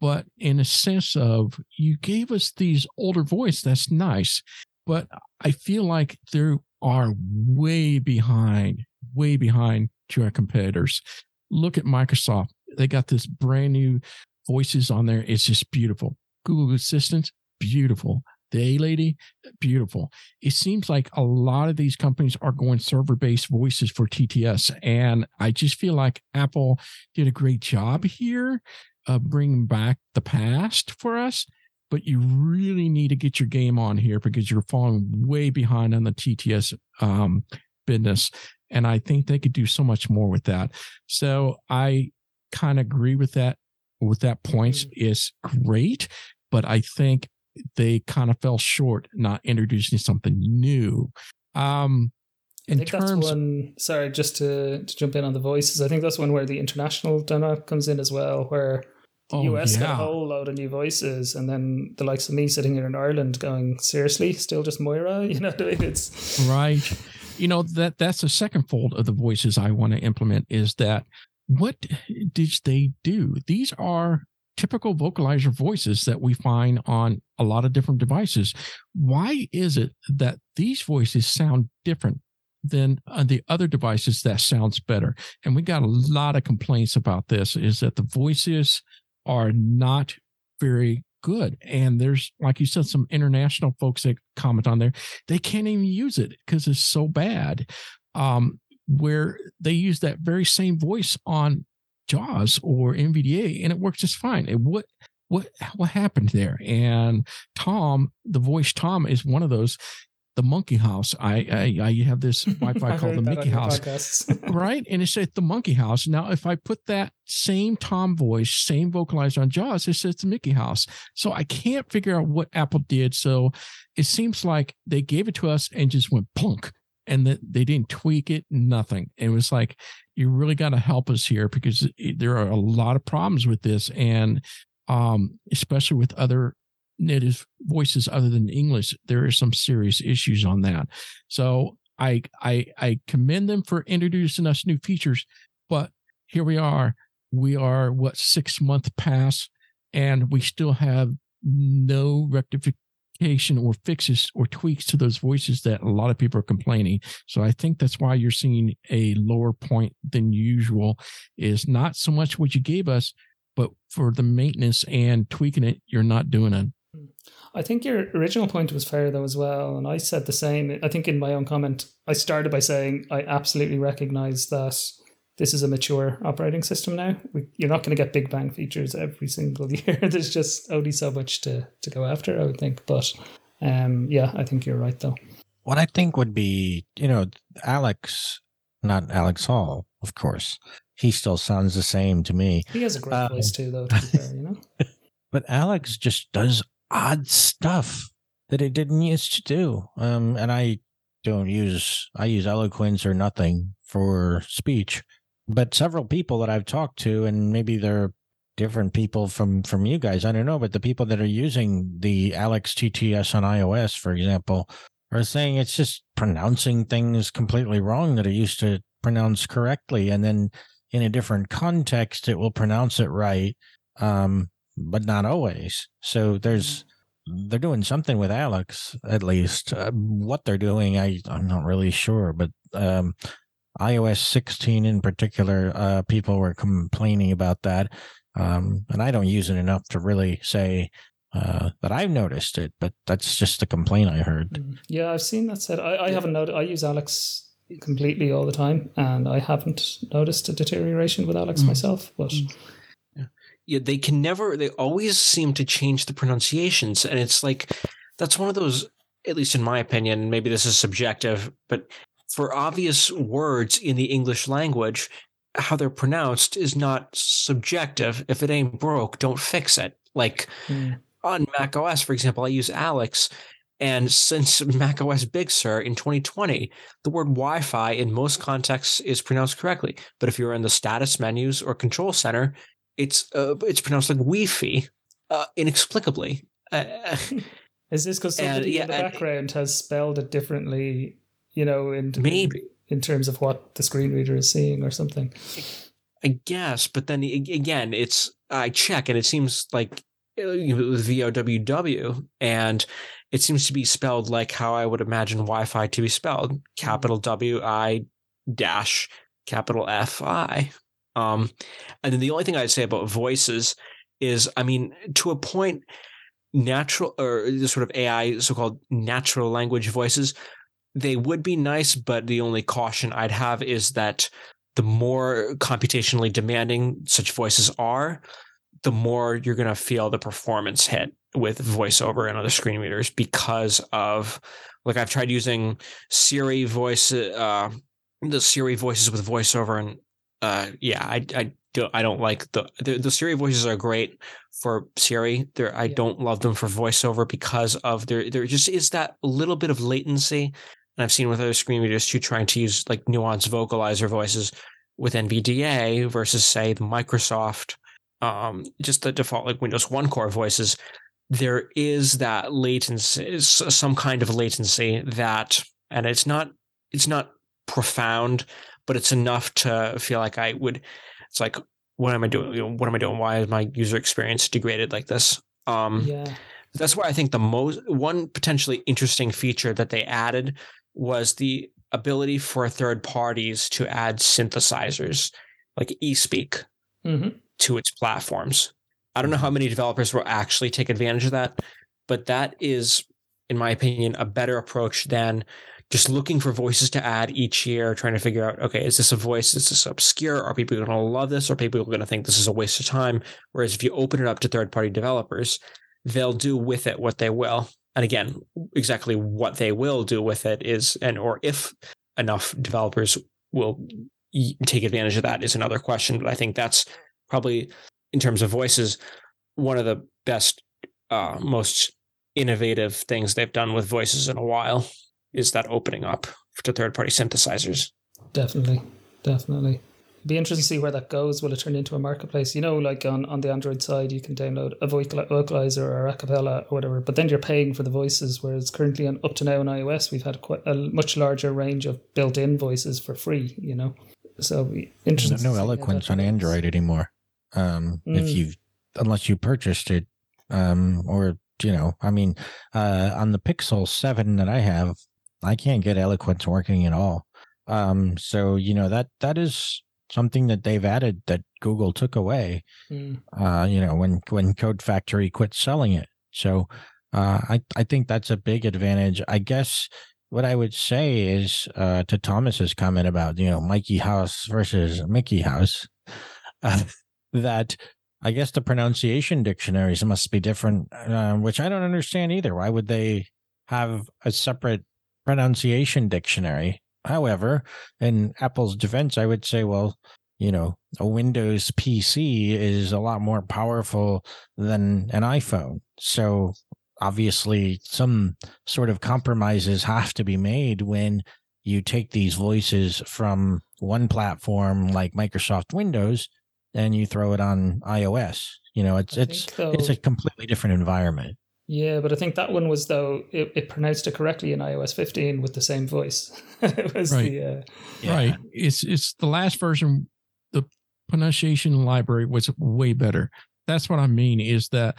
but in a sense of you gave us these older voice. That's nice, but I feel like they are way behind, way behind to our competitors look at Microsoft. They got this brand new voices on there. It's just beautiful. Google Assistant, beautiful. The A Lady, beautiful. It seems like a lot of these companies are going server based voices for TTS. And I just feel like Apple did a great job here of bringing back the past for us. But you really need to get your game on here because you're falling way behind on the TTS um, business. And I think they could do so much more with that. So I kind of agree with that. With that points mm-hmm. is great, but I think they kind of fell short not introducing something new. Um, in I think terms, that's one. Sorry, just to, to jump in on the voices. I think that's one where the international dynamic comes in as well, where the oh, US yeah. got a whole load of new voices, and then the likes of me sitting here in Ireland going, seriously, still just Moira? [LAUGHS] You know, it's right you know that that's the second fold of the voices I want to implement is that what did they do? These are typical vocalizer voices that we find on a lot of different devices. Why is it that these voices sound different than uh, the other devices that sounds better? And we got a lot of complaints about this is that the voices are not very good. And there's, like you said, some international folks that comment on there. They can't even use it because it's so bad. Um, where they use that very same voice on JAWS or NVDA, and it works just fine. It, what what what happened there? And Tom, the voice Tom, is one of those the monkey house. I I, I have this [LAUGHS] Wi-Fi called the Mickey House, [LAUGHS] [LAUGHS] right? And it says the monkey house. Now, if I put that same Tom voice, same vocalizer on JAWS, it says the Mickey House. So I can't figure out what Apple did. So it seems like they gave it to us and just went plunk, and that they didn't tweak it, nothing. It was like you really got to help us here because there are a lot of problems with this, and um, especially with other native voices other than English, there are some serious issues on that. So I I I commend them for introducing us new features, but here we are. We are what six month past, and we still have no rectification or fixes or tweaks to those voices that a lot of people are complaining. So I think that's why you're seeing a lower point than usual. Is not so much what you gave us, but for the maintenance and tweaking it, you're not doing it. I think your original point was fair though as well, and I said the same. I think in my own comment, I started by saying I absolutely recognize that this is a mature operating system now. We, you're not going to get big bang features every single [LAUGHS] year. There's just only so much to to go after, I would think. But um, yeah, I think you're right though. What I think would be, you know, Alex, not Alex Hall, of course. He still sounds the same to me. He has a great uh, voice too, though. To fair, you know. [LAUGHS] But Alex just does odd stuff that it didn't used to do. Um, and I don't use I use eloquence or nothing for speech. But several people that I've talked to, and maybe they're different people from from you guys, I don't know, but the people that are using the Alex TTS on iOS, for example, are saying it's just pronouncing things completely wrong that it used to pronounce correctly, and then in a different context, it will pronounce it right, um, but not always. So there's they're doing something with Alex at least. Uh, what they're doing, I I'm not really sure, but um, iOS 16 in particular, uh, people were complaining about that, um, and I don't use it enough to really say uh, that I've noticed it. But that's just a complaint I heard. Mm. Yeah, I've seen that said. I, I haven't noticed. I use Alex completely all the time, and I haven't noticed a deterioration with Alex mm. myself. But yeah, they can never. They always seem to change the pronunciations, and it's like that's one of those. At least in my opinion, maybe this is subjective, but for obvious words in the English language, how they're pronounced is not subjective. If it ain't broke, don't fix it. Like mm. on Mac OS, for example, I use Alex, and since Mac OS Big Sur in 2020, the word Wi Fi in most contexts is pronounced correctly. But if you're in the status menus or control center, it's uh, it's pronounced like Wi-Fi, uh, inexplicably. Uh, [LAUGHS] is this because somebody yeah, in the background has spelled it differently? You know, in maybe in terms of what the screen reader is seeing or something. I guess, but then again, it's I check and it seems like uh, you know, with VOWW and it seems to be spelled like how I would imagine Wi-Fi to be spelled: hmm. capital W I dash capital F I. Um, and then the only thing I'd say about voices is, I mean, to a point, natural or the sort of AI, so-called natural language voices, they would be nice, but the only caution I'd have is that the more computationally demanding such voices are, the more you're going to feel the performance hit with voiceover and other screen readers because of like I've tried using Siri voice uh the Siri voices with voiceover and uh, yeah, I I do I don't like the, the the Siri voices are great for Siri. There I yeah. don't love them for voiceover because of there there just is that little bit of latency. And I've seen with other screen readers too trying to use like nuanced vocalizer voices with NVDA versus say the Microsoft um just the default like Windows one core voices. There is that latency, some kind of latency that, and it's not it's not profound, but it's enough to feel like I would. It's like, what am I doing? You know, what am I doing? Why is my user experience degraded like this? Um, yeah. That's why I think the most one potentially interesting feature that they added was the ability for third parties to add synthesizers like eSpeak mm-hmm. to its platforms. I don't know how many developers will actually take advantage of that, but that is, in my opinion, a better approach than just looking for voices to add each year, trying to figure out, okay, is this a voice? Is this obscure? Are people going to love this? Are people going to think this is a waste of time? Whereas if you open it up to third party developers, they'll do with it what they will. And again, exactly what they will do with it is, and or if enough developers will take advantage of that is another question. But I think that's probably, in terms of voices, one of the best, uh, most innovative things they've done with voices in a while is that opening up to third party synthesizers. Definitely, definitely. It'd be interesting to see where that goes. Will it turn into a marketplace? You know, like on, on the Android side, you can download a vocalizer or Acapela or whatever, but then you're paying for the voices. Whereas currently, on, up to now on iOS, we've had quite a much larger range of built in voices for free, you know? So interesting. no eloquence on Android anymore. Um, mm. If you, unless you purchased it, um, or you know, I mean, uh, on the Pixel Seven that I have, I can't get eloquence working at all. Um, so you know that that is something that they've added that Google took away. Mm. Uh, you know when when Code Factory quit selling it. So uh, I I think that's a big advantage. I guess what I would say is uh, to Thomas's comment about you know Mikey House versus Mickey House, uh, [LAUGHS] that I guess the pronunciation dictionaries must be different, uh, which I don't understand either. Why would they have a separate pronunciation dictionary. However, in Apple's defense, I would say, well, you know, a Windows PC is a lot more powerful than an iPhone. So obviously, some sort of compromises have to be made when you take these voices from one platform like Microsoft Windows and you throw it on iOS. You know, it's it's it's a completely different environment. Yeah, but I think that one was though it, it pronounced it correctly in iOS 15 with the same voice. [LAUGHS] it was Right. the uh, Yeah. Right. It's it's the last version. The pronunciation library was way better. That's what I mean. Is that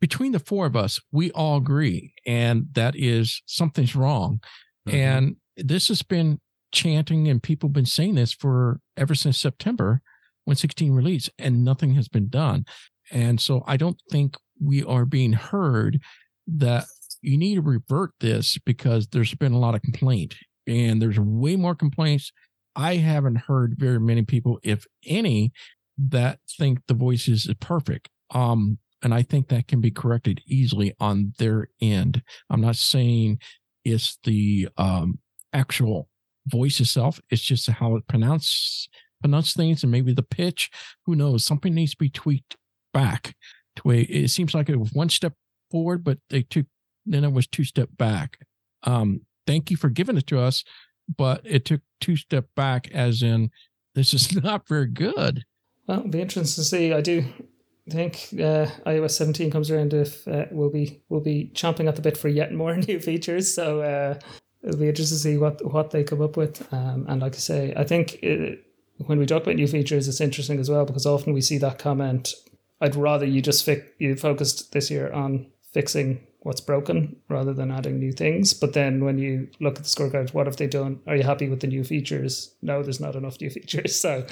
between the four of us, we all agree, and that is something's wrong. Mhm. And this has been chanting, and people have been saying this for ever since September when 16 released, and nothing has been done. And so I don't think we are being heard that you need to revert this because there's been a lot of complaint and there's way more complaints. I haven't heard very many people, if any, that think the voice is perfect. Um, and I think that can be corrected easily on their end. I'm not saying it's the um, actual voice itself. It's just how it pronounces pronounce things and maybe the pitch. Who knows? Something needs to be tweaked back it seems like it was one step forward, but they took then it was two step back. Um, thank you for giving it to us, but it took two step back, as in [LAUGHS] this is not very good. well, it'll be interesting to see. I do think uh, iOS 17 comes around if uh, we'll be we'll be chomping at the bit for yet more [LAUGHS] new features. So uh, it'll be interesting to see what what they come up with. Um, and like I say, I think it, when we talk about new features, it's interesting as well because often we see that comment. I'd rather you just fix you focused this year on fixing what's broken rather than adding new things. But then when you look at the scorecard, what have they done? Are you happy with the new features? No, there's not enough new [LAUGHS] features. So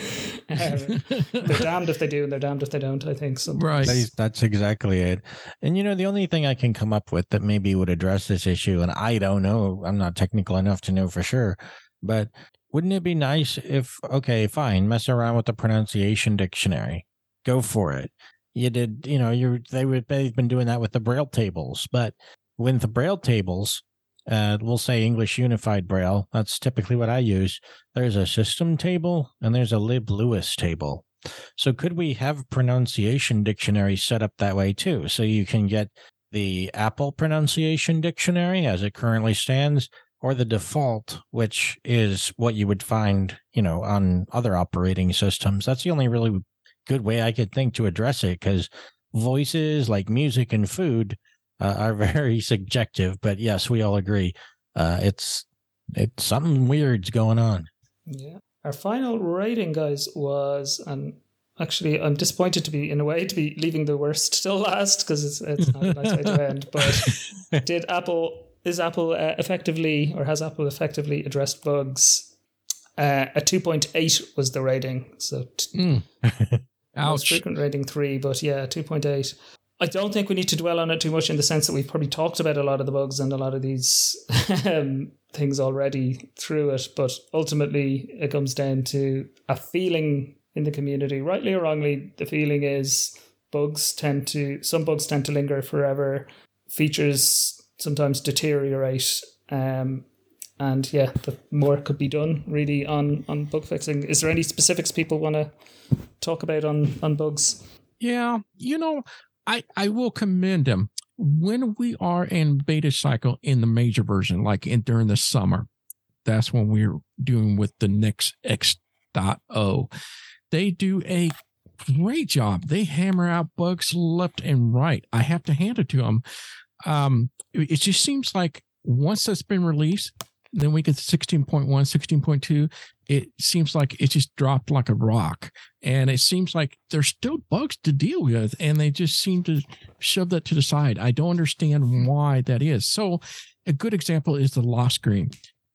um, they're damned if they do and they're damned if they don't, I think. So right. That's, that's exactly it. And you know, the only thing I can come up with that maybe would address this issue, and I don't know, I'm not technical enough to know for sure, but wouldn't it be nice if, okay, fine, mess around with the pronunciation dictionary, go for it. You did, you know, you they would they've been doing that with the braille tables, but with the braille tables, uh, we'll say English Unified Braille. That's typically what I use. There's a system table and there's a LibLouis table. So could we have pronunciation dictionary set up that way too? So you can get the Apple pronunciation dictionary as it currently stands, or the default, which is what you would find, you know, on other operating systems. That's the only really good way I could think to address it because voices like music and food uh, are [LAUGHS] very subjective. But yes, we all agree. Uh, it's it's something weird's going on. Yeah. Our final rating, guys, was and actually I'm disappointed to be in a way to be leaving the worst till last because it's it's not a nice way to [LAUGHS] end. But [LAUGHS] did Apple is Apple uh, effectively or has Apple effectively addressed bugs? Uh, a two point eight was the rating, so t- Mm. Most Ouch. frequent rating three, but yeah, two point eight. I don't think we need to dwell on it too much in the sense that we've probably talked about a lot of the bugs and a lot of these [LAUGHS] um, things already through it. But ultimately, it comes down to a feeling in the community, rightly or wrongly. The feeling is bugs tend to some bugs tend to linger forever. Features sometimes deteriorate. Um, and yeah, the more could be done really on on bug fixing. Is there any specifics people want to talk about on on bugs? Yeah, you know, I I will commend them when we are in beta cycle in the major version, like in during the summer. That's when we're doing with the next X dot O. They do a great job. They hammer out bugs left and right. I have to hand it to them. Um, it just seems like once that's been released, then we get to 16.1, 16.2. It seems like it just dropped like a rock. And it seems like there's still bugs to deal with and they just seem to shove that to the side. I don't understand why that is. So a good example is the lock screen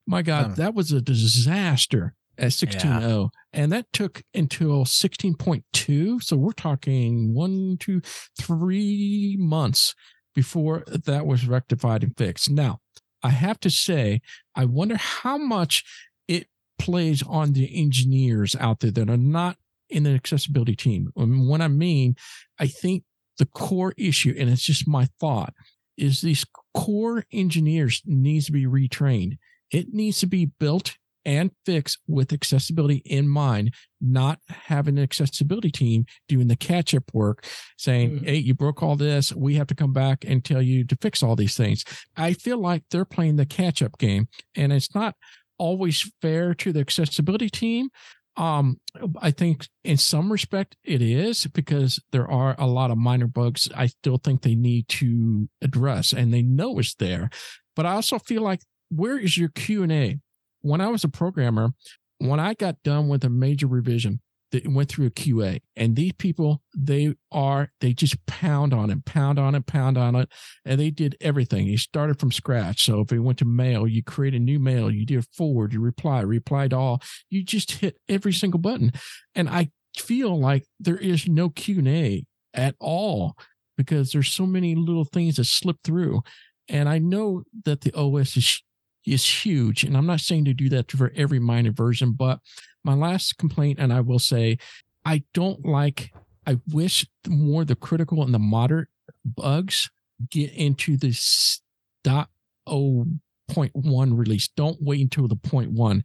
my god that was a disaster at 16.0 and that took until 16.2 so we're talking one two three months before that was rectified and fixed. Now i have to say i wonder how much it plays on the engineers out there that are not in the accessibility team. And what I mean, I think the core issue, and it's just my thought, is these core engineers needs to be retrained. It needs to be built and fix with accessibility in mind, not having an accessibility team doing the catch up work saying, Mhm. Hey, you broke all this. We have to come back and tell you to fix all these things. I feel like they're playing the catch up game, and it's not always fair to the accessibility team Um, I think in some respect it is because there are a lot of minor bugs I still think they need to address and they know it's there. But I also feel like where is your Q&A? When I was a programmer, when I got done with a major revision, that went through a QA. And these people, they are, they just pound on it, pound on it, pound on it. And they did everything. You started from scratch. So if you went to mail, you create a new mail, you did forward, you reply, replied all, you just hit every single button. And I feel like there is no Q&A at all because there's so many little things that slip through. And I know that the OS is is huge. And I'm not saying to do that for every minor version, but my last complaint, and I will say, I don't like, I wish more the critical and the moderate bugs get into this dot oh point one release. Don't wait until the point one.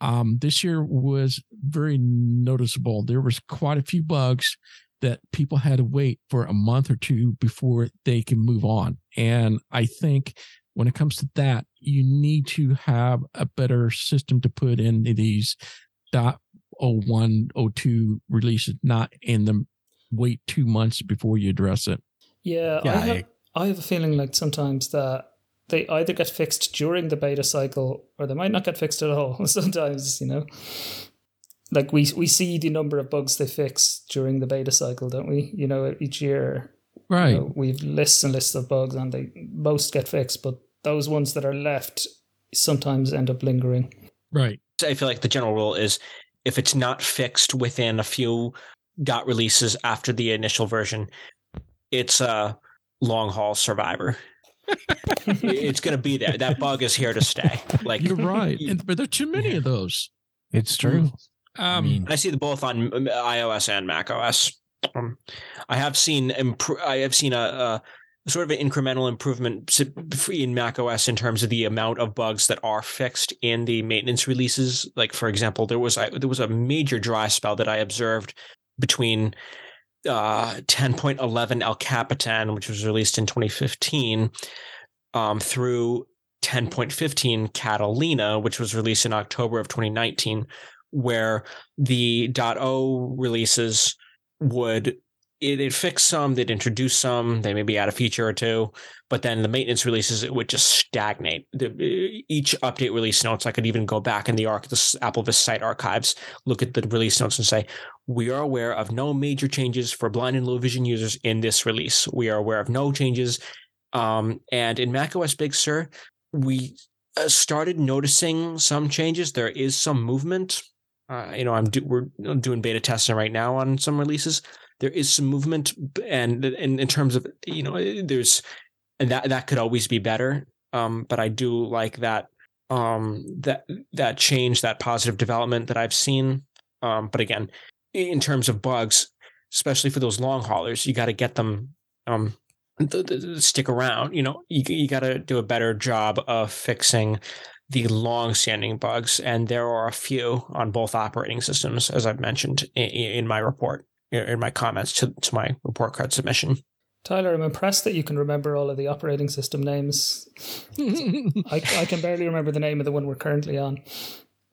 Um, this year was very noticeable. There was quite a few bugs that people had to wait for a month or two before they can move on. And I think when it comes to that, you need to have a better system to put in these dot oh one oh two releases, not in the wait two months before you address it. Yeah, yeah I, have, I, I have a feeling like sometimes that they either get fixed during the beta cycle or they might not get fixed at all. [LAUGHS] Sometimes, you know. Like we we see the number of bugs they fix during the beta cycle, don't we? You know, each year. Right. You know, we've lists and lists of bugs and they most get fixed, but those ones that are left sometimes end up lingering. Right. I feel like the general rule is if it's not fixed within a few dot releases after the initial version, it's a long haul survivor. [LAUGHS] it's going to be there. That bug is here to stay. Like you're right, and, but there are too many of those. It's true. Um, I, mean, I see them both on iOS and Mac OS. Um, I have seen impro- I have seen a, a sort of an incremental improvement in Mac OS in terms of the amount of bugs that are fixed in the maintenance releases. Like for example, there was there was a major dry spell that I observed between uh, 10.11 El Capitan, which was released in 2015, um, through 10.15 Catalina, which was released in October of 2019, where the .0 releases would it, it fixed some, they'd introduce some, they maybe add a feature or two, but then the maintenance releases it would just stagnate. The, each update release notes, I could even go back in the arc, the AppleVis site archives, look at the release notes and say, we are aware of no major changes for blind and low vision users in this release. We are aware of no changes. Um, and in macOS Big Sur, we uh, started noticing some changes. There is some movement. Uh, you know, I'm do, we're doing beta testing right now on some releases there is some movement, and, and in terms of you know, there's and that that could always be better. Um, but I do like that um that that change, that positive development that I've seen. Um, but again, in terms of bugs, especially for those long haulers, you got to get them um th- th- stick around. You know, you you got to do a better job of fixing the long-standing bugs, and there are a few on both operating systems, as I've mentioned in, in my report in my comments to, to my report card submission. Tyler, I'm impressed that you can remember all of the operating system names. [LAUGHS] I, I can barely remember the name of the one we're currently on. [LAUGHS]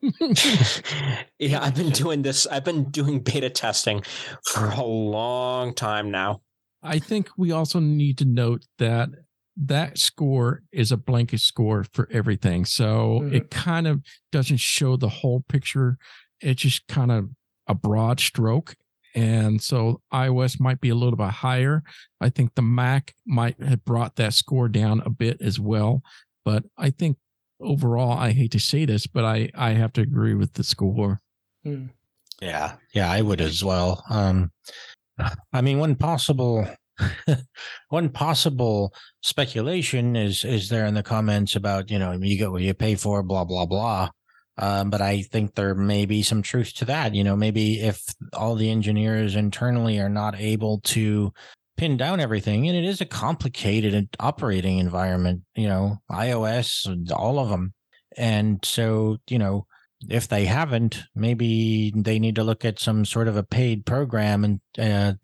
yeah, I've been doing this. I've been doing beta testing for a long time now. I think we also need to note that that score is a blanket score for everything. So mm-hmm. it kind of doesn't show the whole picture. It's just kind of a broad stroke. And so iOS might be a little bit higher. I think the Mac might have brought that score down a bit as well. But I think overall, I hate to say this, but I, I have to agree with the score. Hmm. Yeah. Yeah, I would as well. Um, I mean, one possible [LAUGHS] one possible speculation is is there in the comments about you know you get what you pay for blah blah blah um, but I think there may be some truth to that. You know, maybe if all the engineers internally are not able to pin down everything, and it is a complicated operating environment, you know, iOS, all of them. And so, you know, if they haven't, maybe they need to look at some sort of a paid program and uh,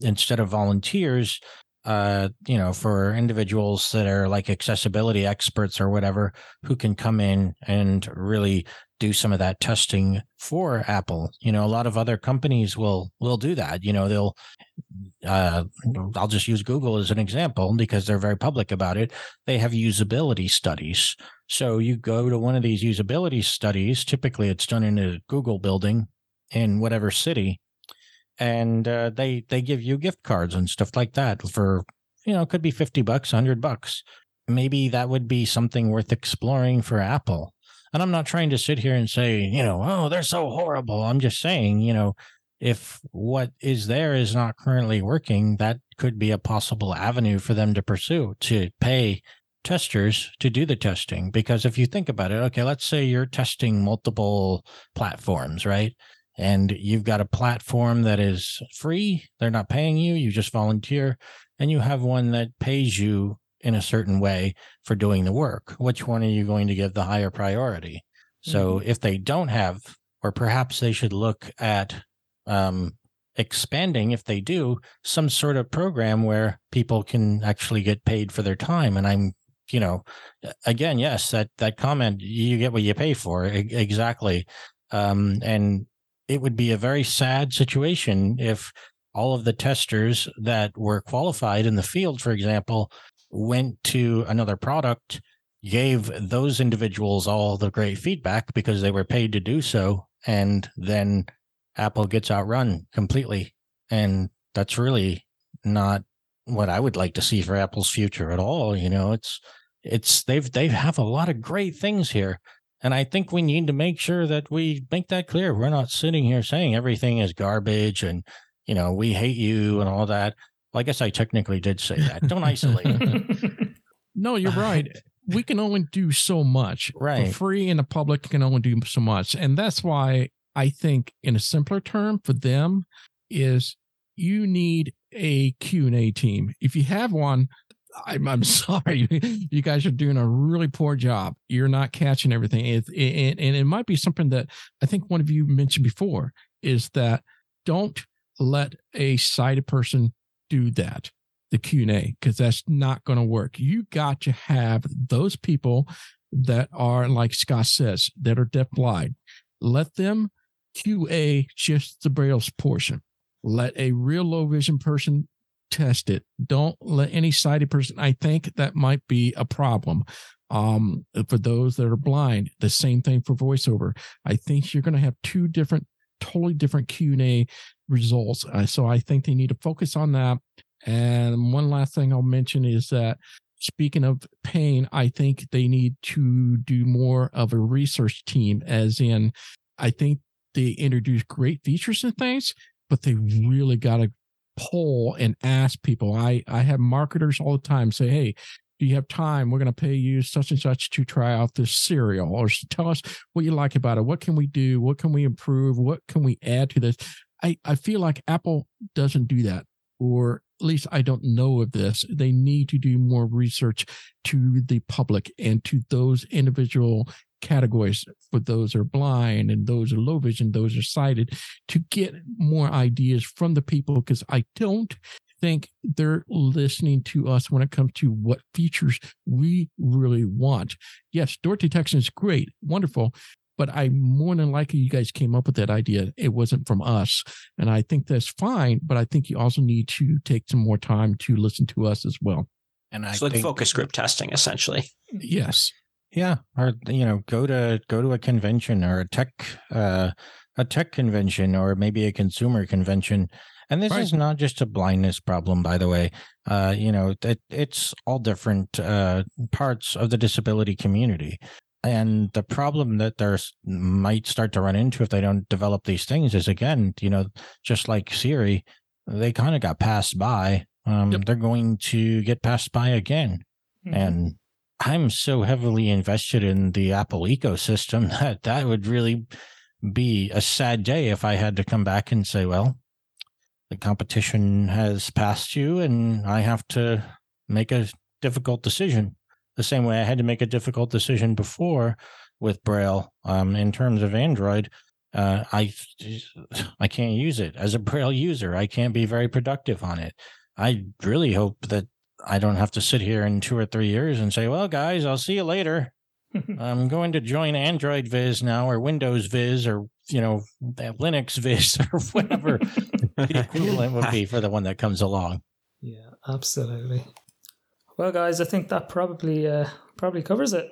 instead of volunteers uh, you know, for individuals that are like accessibility experts or whatever who can come in and really do some of that testing for Apple. You know, a lot of other companies will will do that. You know, they'll uh, I'll just use Google as an example because they're very public about it. They have usability studies. So you go to one of these usability studies, typically it's done in a Google building in whatever city, and uh, they they give you gift cards and stuff like that for you know, it could be 50 bucks, 100 bucks. Maybe that would be something worth exploring for Apple. And I'm not trying to sit here and say, you know, oh, they're so horrible. I'm just saying, you know, if what is there is not currently working, that could be a possible avenue for them to pursue to pay testers to do the testing. Because if you think about it, okay, let's say you're testing multiple platforms, right? And you've got a platform that is free, they're not paying you, you just volunteer, and you have one that pays you in a certain way for doing the work. Which one are you going to give the higher priority? So mm-hmm. if they don't have, or perhaps they should look at um, expanding, if they do, some sort of program where people can actually get paid for their time. And I'm, you know, again, yes, that that comment, you get what you pay for, exactly. Um, and it would be a very sad situation if all of the testers that were qualified in the field, for example, went to another product, gave those individuals all the great feedback because they were paid to do so, and then Apple gets outrun completely. And that's really not what I would like to see for Apple's future at all. You know, it's it's they've they have a lot of great things here. And I think we need to make sure that we make that clear. We're not sitting here saying everything is garbage and you know, we hate you and all that. Well, I guess I technically did say that. Don't [LAUGHS] isolate. no, you're [LAUGHS] right. We can only do so much. Right. For free and the public can only do so much. And that's why I think in a simpler term for them is you need a Q&A team. If you have one, I'm, I'm [LAUGHS] sorry. you guys are doing a really poor job. You're not catching everything. It, it, and it might be something that I think one of you mentioned before is that don't let a sighted person do that the q&a because that's not going to work. You got to have those people that are like scott says that are deaf blind. Let them qa just the braille's portion. Let a real low vision person test it. Don't let any sighted person i think that might be a problem um, for those that are blind. The same thing for voiceover. I think you're going to have two different totally different q&a results. Uh, so I think they need to focus on that. And one last thing I'll mention is that speaking of pain, I think they need to do more of a research team, as in, I think they introduce great features and things, but they really got to poll and ask people. I, I have marketers all the time say, Hey, you have time? We're going to pay you such and such to try out this cereal or tell us what you like about it. What can we do? What can we improve? What can we add to this? I, I feel like Apple doesn't do that, or at least I don't know of this. They need to do more research to the public and to those individual categories for those are blind and those are low vision, those are sighted, to get more ideas from the people because I don't think they're listening to us when it comes to what features we really want. Yes, door detection is great, wonderful, but I more than likely you guys came up with that idea. It wasn't from us. And I think that's fine, but I think you also need to take some more time to listen to us as well. And I so like focus group testing essentially. Yes. Yeah. Or you know, go to go to a convention or a tech uh a tech convention or maybe a consumer convention. And this right. is not just a blindness problem, by the way. Uh, you know, it, it's all different uh, parts of the disability community. And the problem that there's might start to run into if they don't develop these things is again, you know, just like Siri, they kind of got passed by. Um, yep. They're going to get passed by again. Mm-hmm. And I'm so heavily invested in the Apple ecosystem [LAUGHS] that that would really be a sad day if I had to come back and say, well, the competition has passed you and I have to make a difficult decision the same way I had to make a difficult decision before with Braille um, in terms of Android. Uh, I I can't use it as a Braille user. I can't be very productive on it. I really hope that I don't have to sit here in two or three years and say, "Well, guys, I'll see you later." [LAUGHS] I'm going to join Android Viz now, or Windows Viz, or you know that Linux [LAUGHS] Viz, or whatever the [LAUGHS] equivalent would be for the one that comes along. Yeah, absolutely. Well, guys, I think that probably uh, probably covers it.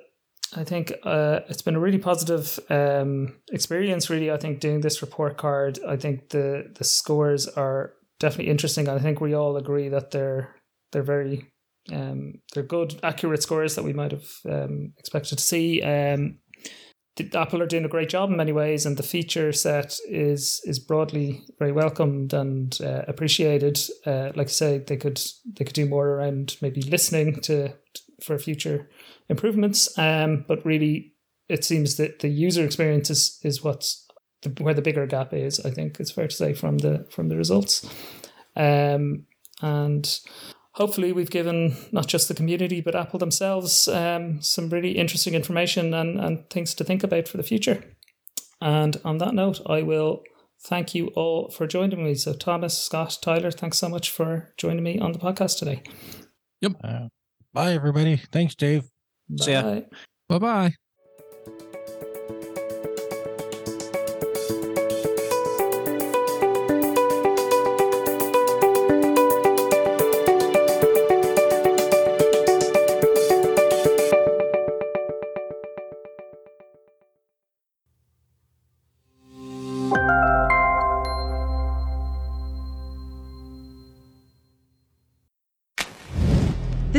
I think uh, it's been a really positive um, experience. Really, I think doing this report card. I think the the scores are definitely interesting. I think we all agree that they're they're very um, they're good, accurate scores that we might have um, expected to see. Um, Apple are doing a great job in many ways, and the feature set is is broadly very welcomed and uh, appreciated. Uh, like I say, they could they could do more around maybe listening to for future improvements. Um, but really, it seems that the user experience is, is what's the, where the bigger gap is. I think it's fair to say from the from the results, um, and hopefully we've given not just the community but Apple themselves um, some really interesting information and, and things to think about for the future. And on that note, I will thank you all for joining me. So Thomas, Scott, Tyler, thanks so much for joining me on the podcast today. Yep. Uh, bye, everybody. Thanks, Dave. Bye. See ya. Bye bye.